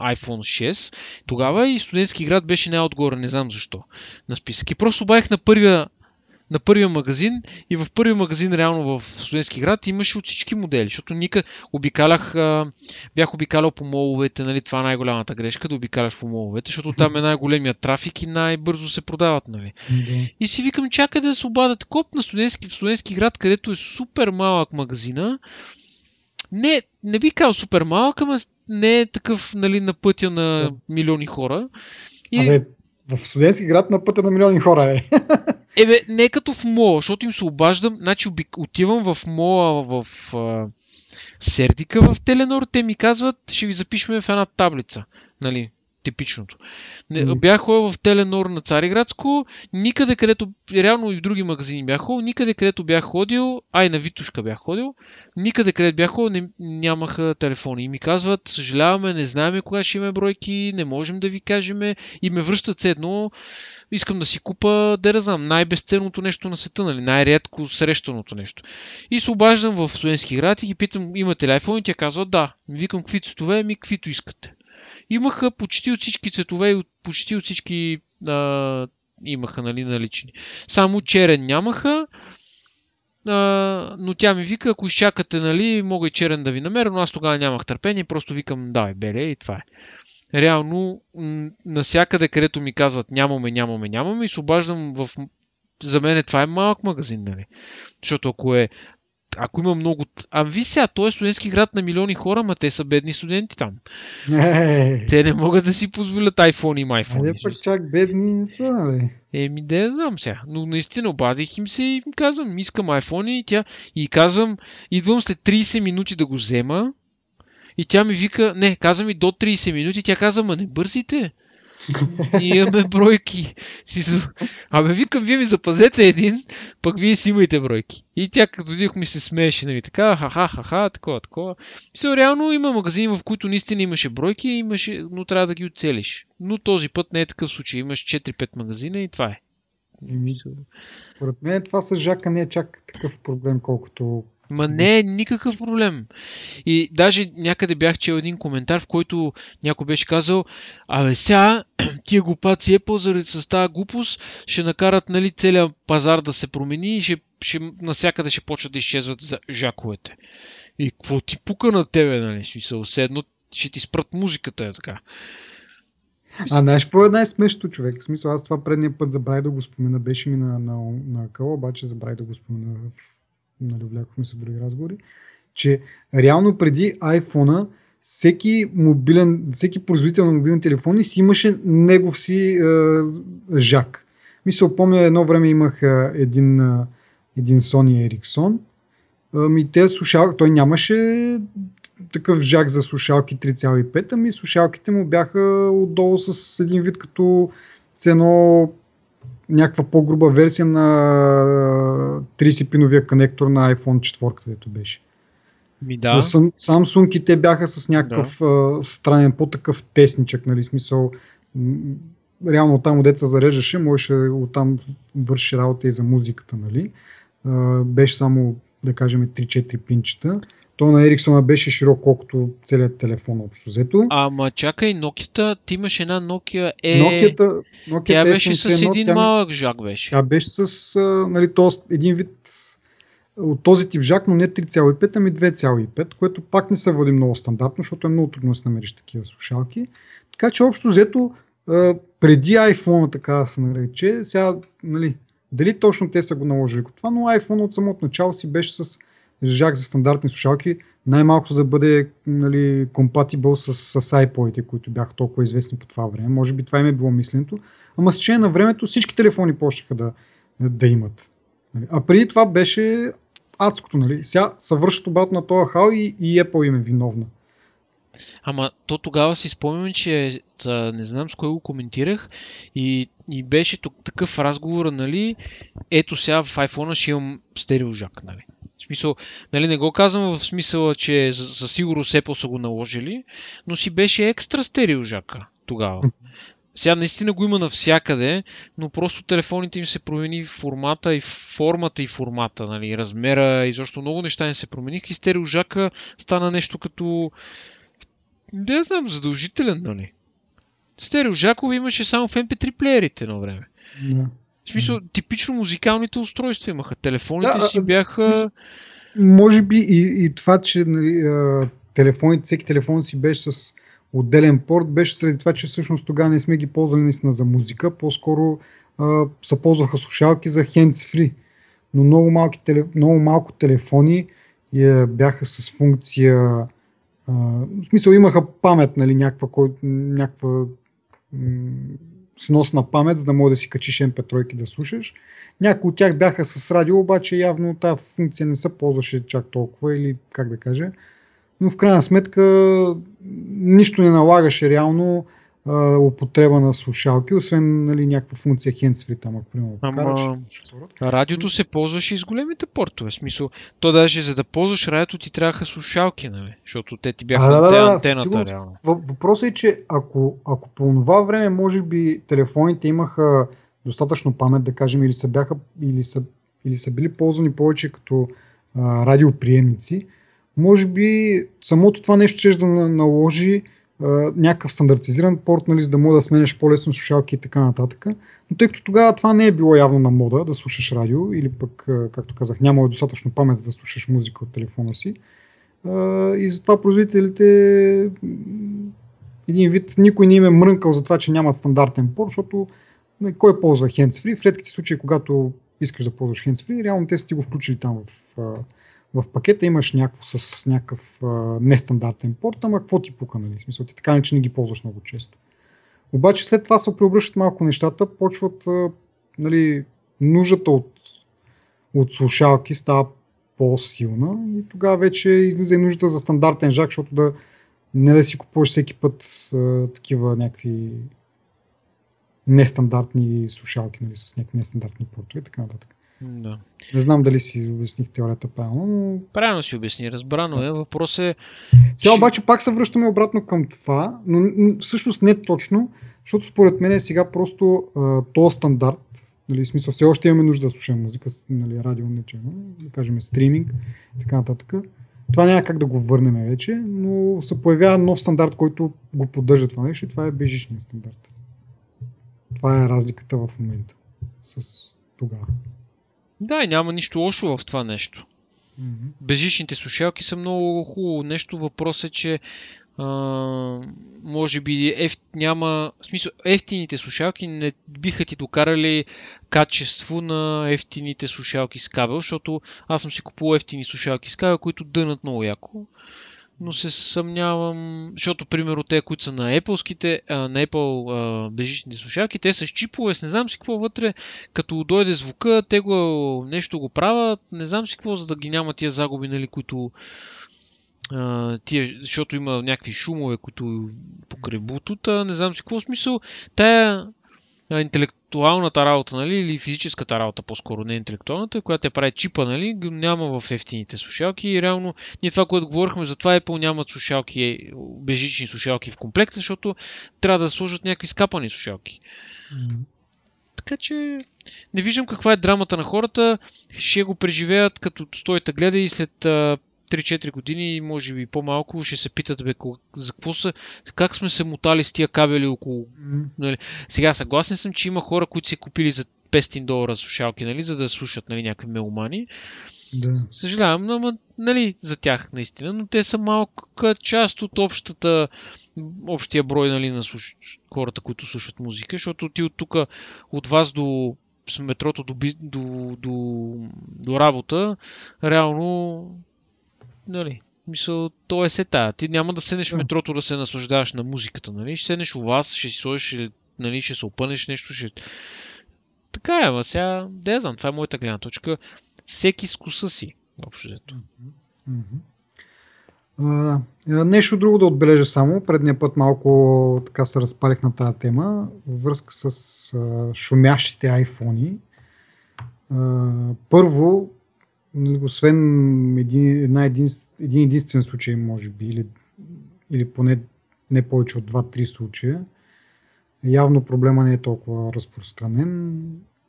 iPhone 6. Тогава и студентски град беше най-отгоре, не знам защо, на списък. И просто обаях на първия на първия магазин и в първия магазин реално в студентски град имаше от всички модели, защото ника обикалях, бях обикалял по моловете, нали, това е най-голямата грешка, да обикаляш по моловете, защото там е най-големия трафик и най-бързо се продават, нали. Да. И си викам, чакай да се обадят коп на студентски, в студентски град, където е супер малък магазина, не, не би казал супер малък, ама не е такъв нали, на пътя на милиони хора. И... Абе, в студентски град на пътя на милиони хора е. Ебе, не като в МОА, защото им се обаждам, значи отивам в МОА в а, Сердика в Теленор, те ми казват, ще ви запишем в една таблица, нали, типичното. Не. Бях ходил в Теленор на Цариградско, никъде където, реално и в други магазини бях ходил, никъде където бях ходил, ай на Витушка бях ходил, никъде където бях ходил не, нямаха телефони. И ми казват, съжаляваме, не знаем кога ще имаме бройки, не можем да ви кажем и ме връщат се едно искам да си купа, да не знам, най-безценното нещо на света, нали, най-рядко срещаното нещо. И се обаждам в студентски град и ги питам, имате ли iPhone? И тя казва, да. Викам, какви цветове? Ми, каквито искате. Имаха почти от всички цветове и почти от всички а, имаха нали, налични. Само черен нямаха, а, но тя ми вика, ако изчакате, нали, мога и черен да ви намеря, но аз тогава нямах търпение, просто викам, давай, беле и това е реално насякъде, където ми казват нямаме, нямаме, нямаме и се обаждам в... За мен това е малък магазин, нали? Защото ако е ако има много... А ви сега, той е студентски град на милиони хора, ма те са бедни студенти там. Е, Те не могат да си позволят iPhone и iPhone. пък чак бедни не са, нали? Еми, да я знам сега. Но наистина обадих им се и им казвам, искам iPhone и тя... И казвам, идвам след 30 минути да го взема. И тя ми вика, не, каза ми до 30 минути. Тя каза, ма не бързите. Имаме бройки. Абе, викам, вие ми запазете един, пък вие си имайте бройки. И тя като дойдох ми се смееше, нали, така, ха-ха, ха-ха, такова, такова. Мисля, реално има магазини, в които наистина имаше бройки, имаше, но трябва да ги оцелиш. Но този път не е такъв случай. Имаш 4-5 магазина и това е. Според мен това с Жака не е чак такъв проблем, колкото Ма не е никакъв проблем. И даже някъде бях чел един коментар, в който някой беше казал, абе сега тия глупаци Apple заради с тази глупост ще накарат нали, целият пазар да се промени и ще, ще, насякъде ще почват да изчезват за жаковете. И какво ти пука на тебе, нали? Смисъл, все едно ще ти спрат музиката, е така. А знаеш какво е най-смешното човек? В смисъл, аз това предния път забравих да го спомена. Беше ми на, на, на къла, обаче забравих да го спомена. Нали, влякохме се в други разговори. Че реално преди iPhone всеки мобилен, всеки производител на мобилни телефони си имаше негов си е, жак. Мисля, помня едно време имах е, един, е, един Sony Ericsson. Ами те слушал, той нямаше такъв жак за слушалки 3,5, ами слушалките му бяха отдолу с един вид като едно някаква по-груба версия на 30-пиновия конектор на iPhone 4, където беше. Ми Да. да. Samsung те бяха с някакъв да. странен, по-такъв тесничък, нали, смисъл. м, Реално оттам се зареждаше, можеше оттам върши работа и за музиката, нали. А, беше само, да кажем, 3-4 пинчета. То на Ericsson беше широк, колкото целият телефон общо взето. Ама чакай, Nokia, ти имаш една Nokia E. Nokia-та, тя Nokia беше с един S71, тя, малък жак беше. тя беше с нали, тоест, един вид от този тип жак, но не 3,5, ами 2,5, което пак не се води много стандартно, защото е много трудно да се намериш такива слушалки. Така че общо взето, преди iPhone, така да се нарече, сега, нали, дали точно те са го наложили като това, но iPhone от самото начало си беше с жак за стандартни слушалки, най-малкото да бъде нали, компатибъл с, с iPod-ите, които бяха толкова известни по това време. Може би това им е било мисленето. Ама с течение на времето всички телефони почнаха да, да имат. Нали. А преди това беше адското. Нали. Сега се връщат обратно на този хал и, и Apple им е виновна. Ама то тогава си спомням, че та, не знам с кой го коментирах и, и беше тук, такъв разговор, нали, ето сега в iPhone ще имам стереожак, нали. В смисъл, нали, не го казвам в смисъла, че за, за сигурност Apple са го наложили, но си беше екстра стереожака тогава. Сега наистина го има навсякъде, но просто телефоните им се промени формата и формата и формата, нали, размера и защо много неща не се промениха и стереожака стана нещо като не знам, задължителен, нали? Стереожакове имаше само в MP3 плеерите на време. Да. В смисъл, типично музикалните устройства имаха. Телефоните Да, си бяха... Може би и, и това, че нали, телефоните, всеки телефон си беше с отделен порт, беше среди това, че всъщност тогава не сме ги ползвали наистина за музика, по-скоро а, се ползваха слушалки за hands-free. Но много, малки, много малко телефони е, бяха с функция а, в смисъл имаха памет, нали, някаква, кой, някаква сносна памет, за да може да си качиш MP3 да слушаш. Някои от тях бяха с радио, обаче явно тази функция не се ползваше чак толкова или как да кажа. Но в крайна сметка нищо не налагаше реално а, употреба на слушалки, освен нали, някаква функция hands-free там, ако примерно покараш. Радиото се ползваше и с големите портове. В смисъл, то даже за да ползваш радиото ти трябваха слушалки, нали? Защото те ти бяха А, да, да, антената, реално. Въ- Въпросът е, че ако, ако по това време може би телефоните имаха достатъчно памет, да кажем, или са, бяха, или са, или са били ползвани повече като а, радиоприемници, може би самото това нещо ще да на- наложи някакъв стандартизиран порт, нали, за да може да сменяш по-лесно слушалки и така нататък. Но тъй като тогава това не е било явно на мода да слушаш радио, или пък, както казах, няма достатъчно памет за да слушаш музика от телефона си, и затова производителите един вид никой не им е мрънкал за това, че нямат стандартен порт, защото нали, кой ползва hands-free? В редките случаи, когато искаш да ползваш hands-free, реално те са ти го включили там в, в пакета имаш някакво с някакъв нестандартен порт, ама какво ти пука, нали? Смисъл, ти така не, че не ги ползваш много често. Обаче след това се преобръщат малко нещата, почват нали, нуждата от, от слушалки става по-силна и тогава вече излиза и нуждата за стандартен жак, защото да не да си купуваш всеки път а, такива някакви нестандартни слушалки, нали, с някакви нестандартни портове и така нататък. Да. Не знам дали си обясних теорията правилно, но... Правилно си обясни, разбрано е. Въпрос е... Сега обаче пак се връщаме обратно към това, но всъщност не точно, защото според мен е сега просто а, то стандарт, нали, смисъл все още имаме нужда да слушаме музика, нали, радио, не че, да кажем стриминг и така нататък. Това няма как да го върнем вече, но се появява нов стандарт, който го поддържа това нещо и това е бежичният стандарт. Това е разликата в момента с тогава. Да, и няма нищо лошо в това нещо. Mm-hmm. Безжичните слушалки са много хубаво нещо. Въпрос е, че а, може би еф, няма... В смисъл, ефтините слушалки не биха ти докарали качество на ефтините слушалки с кабел, защото аз съм си купувал ефтини слушалки с кабел, които дънат много яко но се съмнявам, защото примерно те, които са на Apple, на Apple бежичните слушалки, те са с чипове, с не знам си какво вътре, като дойде звука, те го нещо го правят, не знам си какво, за да ги няма тия загуби, нали, които тия, защото има някакви шумове, които покрай бутута, не знам си какво смисъл. Тая интелектуалната работа, нали, или физическата работа, по-скоро не интелектуалната, която те прави чипа, нали, няма в ефтините слушалки и реално ние това, което говорихме, за това Apple нямат слушалки, бежични слушалки в комплекта, защото трябва да сложат някакви скапани слушалки. Така че не виждам каква е драмата на хората. Ще го преживеят като стоите гледа и след 3-4 години, може би по-малко, ще се питат бе, за какво са, как сме се мутали с тия кабели около... Нали. Сега съгласен съм, че има хора, които си купили за 500 долара слушалки, нали, за да слушат нали, някакви меломани. Да. Съжалявам, но нали, за тях наистина, но те са малка част от общата, общия брой нали, на слуш... хората, които слушат музика, защото ти от тук, от вас до с метрото до, до, до, до работа, реално нали, мисъл, то е сета. Ти няма да седнеш в метрото да се наслаждаваш на музиката, нали? Ще седнеш у вас, ще си сложиш, нали, ще се опънеш нещо, ще... Така е, ама сега, да знам, това е моята гледна точка. Всеки с коса си, общо взето. Uh, нещо друго да отбележа само. Предния път малко така се разпалих на тази тема. Във връзка с uh, шумящите айфони. Uh, първо, освен един, една един, един единствен случай, може би, или, или поне не повече от 2-3 случая, явно проблема не е толкова разпространен.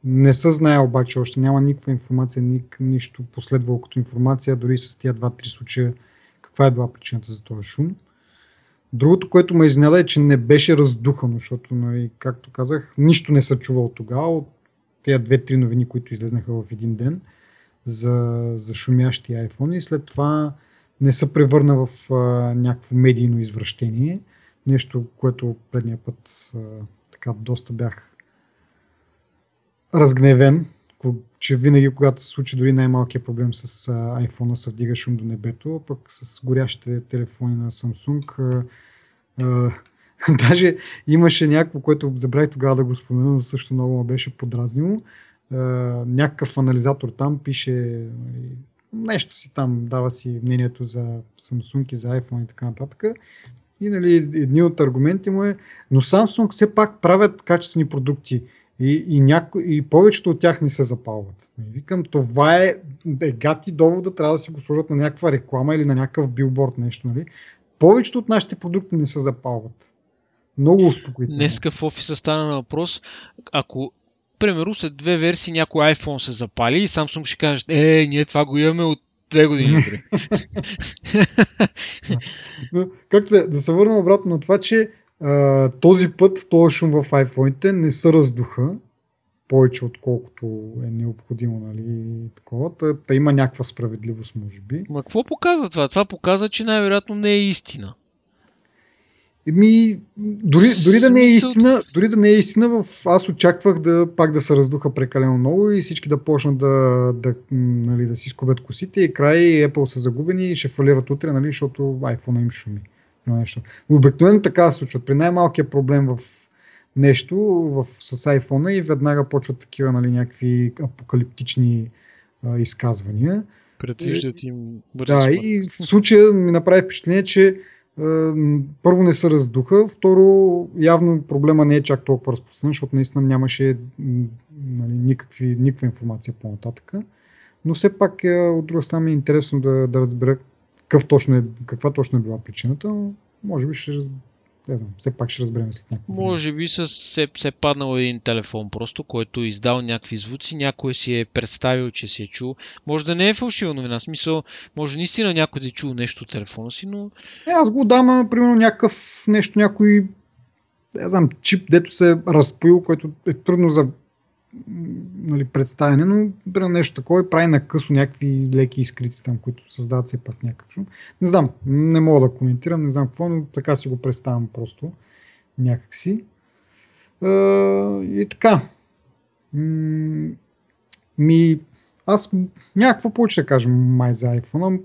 Не се знае обаче, още няма никаква информация, ни, нищо последвало като информация, дори с тия 2-3 случая, каква е била причината за този шум. Другото, което ме изненада е, че не беше раздухано, защото, нали, както казах, нищо не се чувал тогава от тези две-три новини, които излезнаха в един ден – за, за шумящи iPhone и след това не се превърна в а, някакво медийно извращение. Нещо, което предния път а, така доста бях разгневен, че винаги, когато се случи дори най-малкият проблем с iPhone, се вдига шум до небето, пък с горящите телефони на Samsung а, а, Даже имаше някакво, което забравих тогава да го спомена, но също много ме беше подразнило някакъв анализатор там пише нали, нещо си там, дава си мнението за Samsung и за iPhone и така нататък. И нали, едни от аргументи му е, но Samsung все пак правят качествени продукти и, и, няко, и повечето от тях не се запалват. И викам, това е, е гати довода, трябва да си го сложат на някаква реклама или на някакъв билборд, нещо. Нали? Повечето от нашите продукти не се запалват. Много успокоително. Днеска в офиса стана на въпрос, ако примерно след две версии някой iPhone се запали и Samsung ще каже, е, ние това го имаме от две години. Както да, да се върнем обратно на това, че а, този път този шум в iPhone-ите не са раздуха повече отколкото е необходимо, нали, такова. Та, та има някаква справедливост, може би. Ма какво показва това? Това показва, че най-вероятно не е истина. Еми, дори, дори, да не е истина, дори да не е истина, в, аз очаквах да пак да се раздуха прекалено много и всички да почнат да, да, нали, да си скубят косите и край Apple са загубени и ще фалират утре, нали, защото iPhone им шуми. Нещо. Обикновено така се случва. При най-малкият проблем в нещо в, с iPhone и веднага почват такива нали, някакви апокалиптични а, изказвания. Предвиждат им бързи Да, и в случая ми направи впечатление, че първо не се раздуха, второ явно проблема не е чак толкова разпространен, защото наистина нямаше нали, никакви, никаква информация по-нататък. Но все пак е, от друга страна ми е интересно да, да разбера какъв точно е, каква точно е била причината. Може би ще, не знам, все пак ще разберем след някакво Може би се, се, се паднал един телефон просто, който е издал някакви звуци, някой си е представил, че си е чул. Може да не е фалшива новина, смисъл, може наистина някой да е чул нещо от телефона си, но... Е, аз го дам, примерно някакъв нещо, някой не знам, чип, дето се е разпоил, който е трудно за нали, представяне, но нещо такова прави на късо някакви леки изкрити там, които създават все пак някакъв шум. Не знам, не мога да коментирам, не знам какво, но така си го представям просто някакси. и така. ми, аз някакво повече да кажем май за iPhone.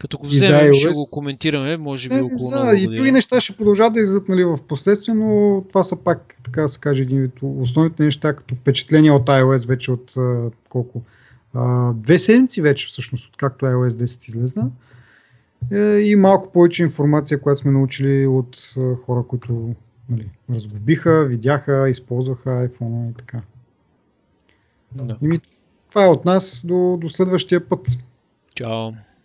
Като го вземем и го коментираме, може би е, около Да, и други неща ще продължат да излизат нали, в последствие, но това са пак, така да се каже, един от основните неща, като впечатление от iOS вече от колко? А, две седмици вече всъщност, откакто iOS 10 излезна. Е, и малко повече информация, която сме научили от хора, които нали, разглобиха, видяха, използваха iPhone и така. Да. И ми, това е от нас до, до следващия път. Чао.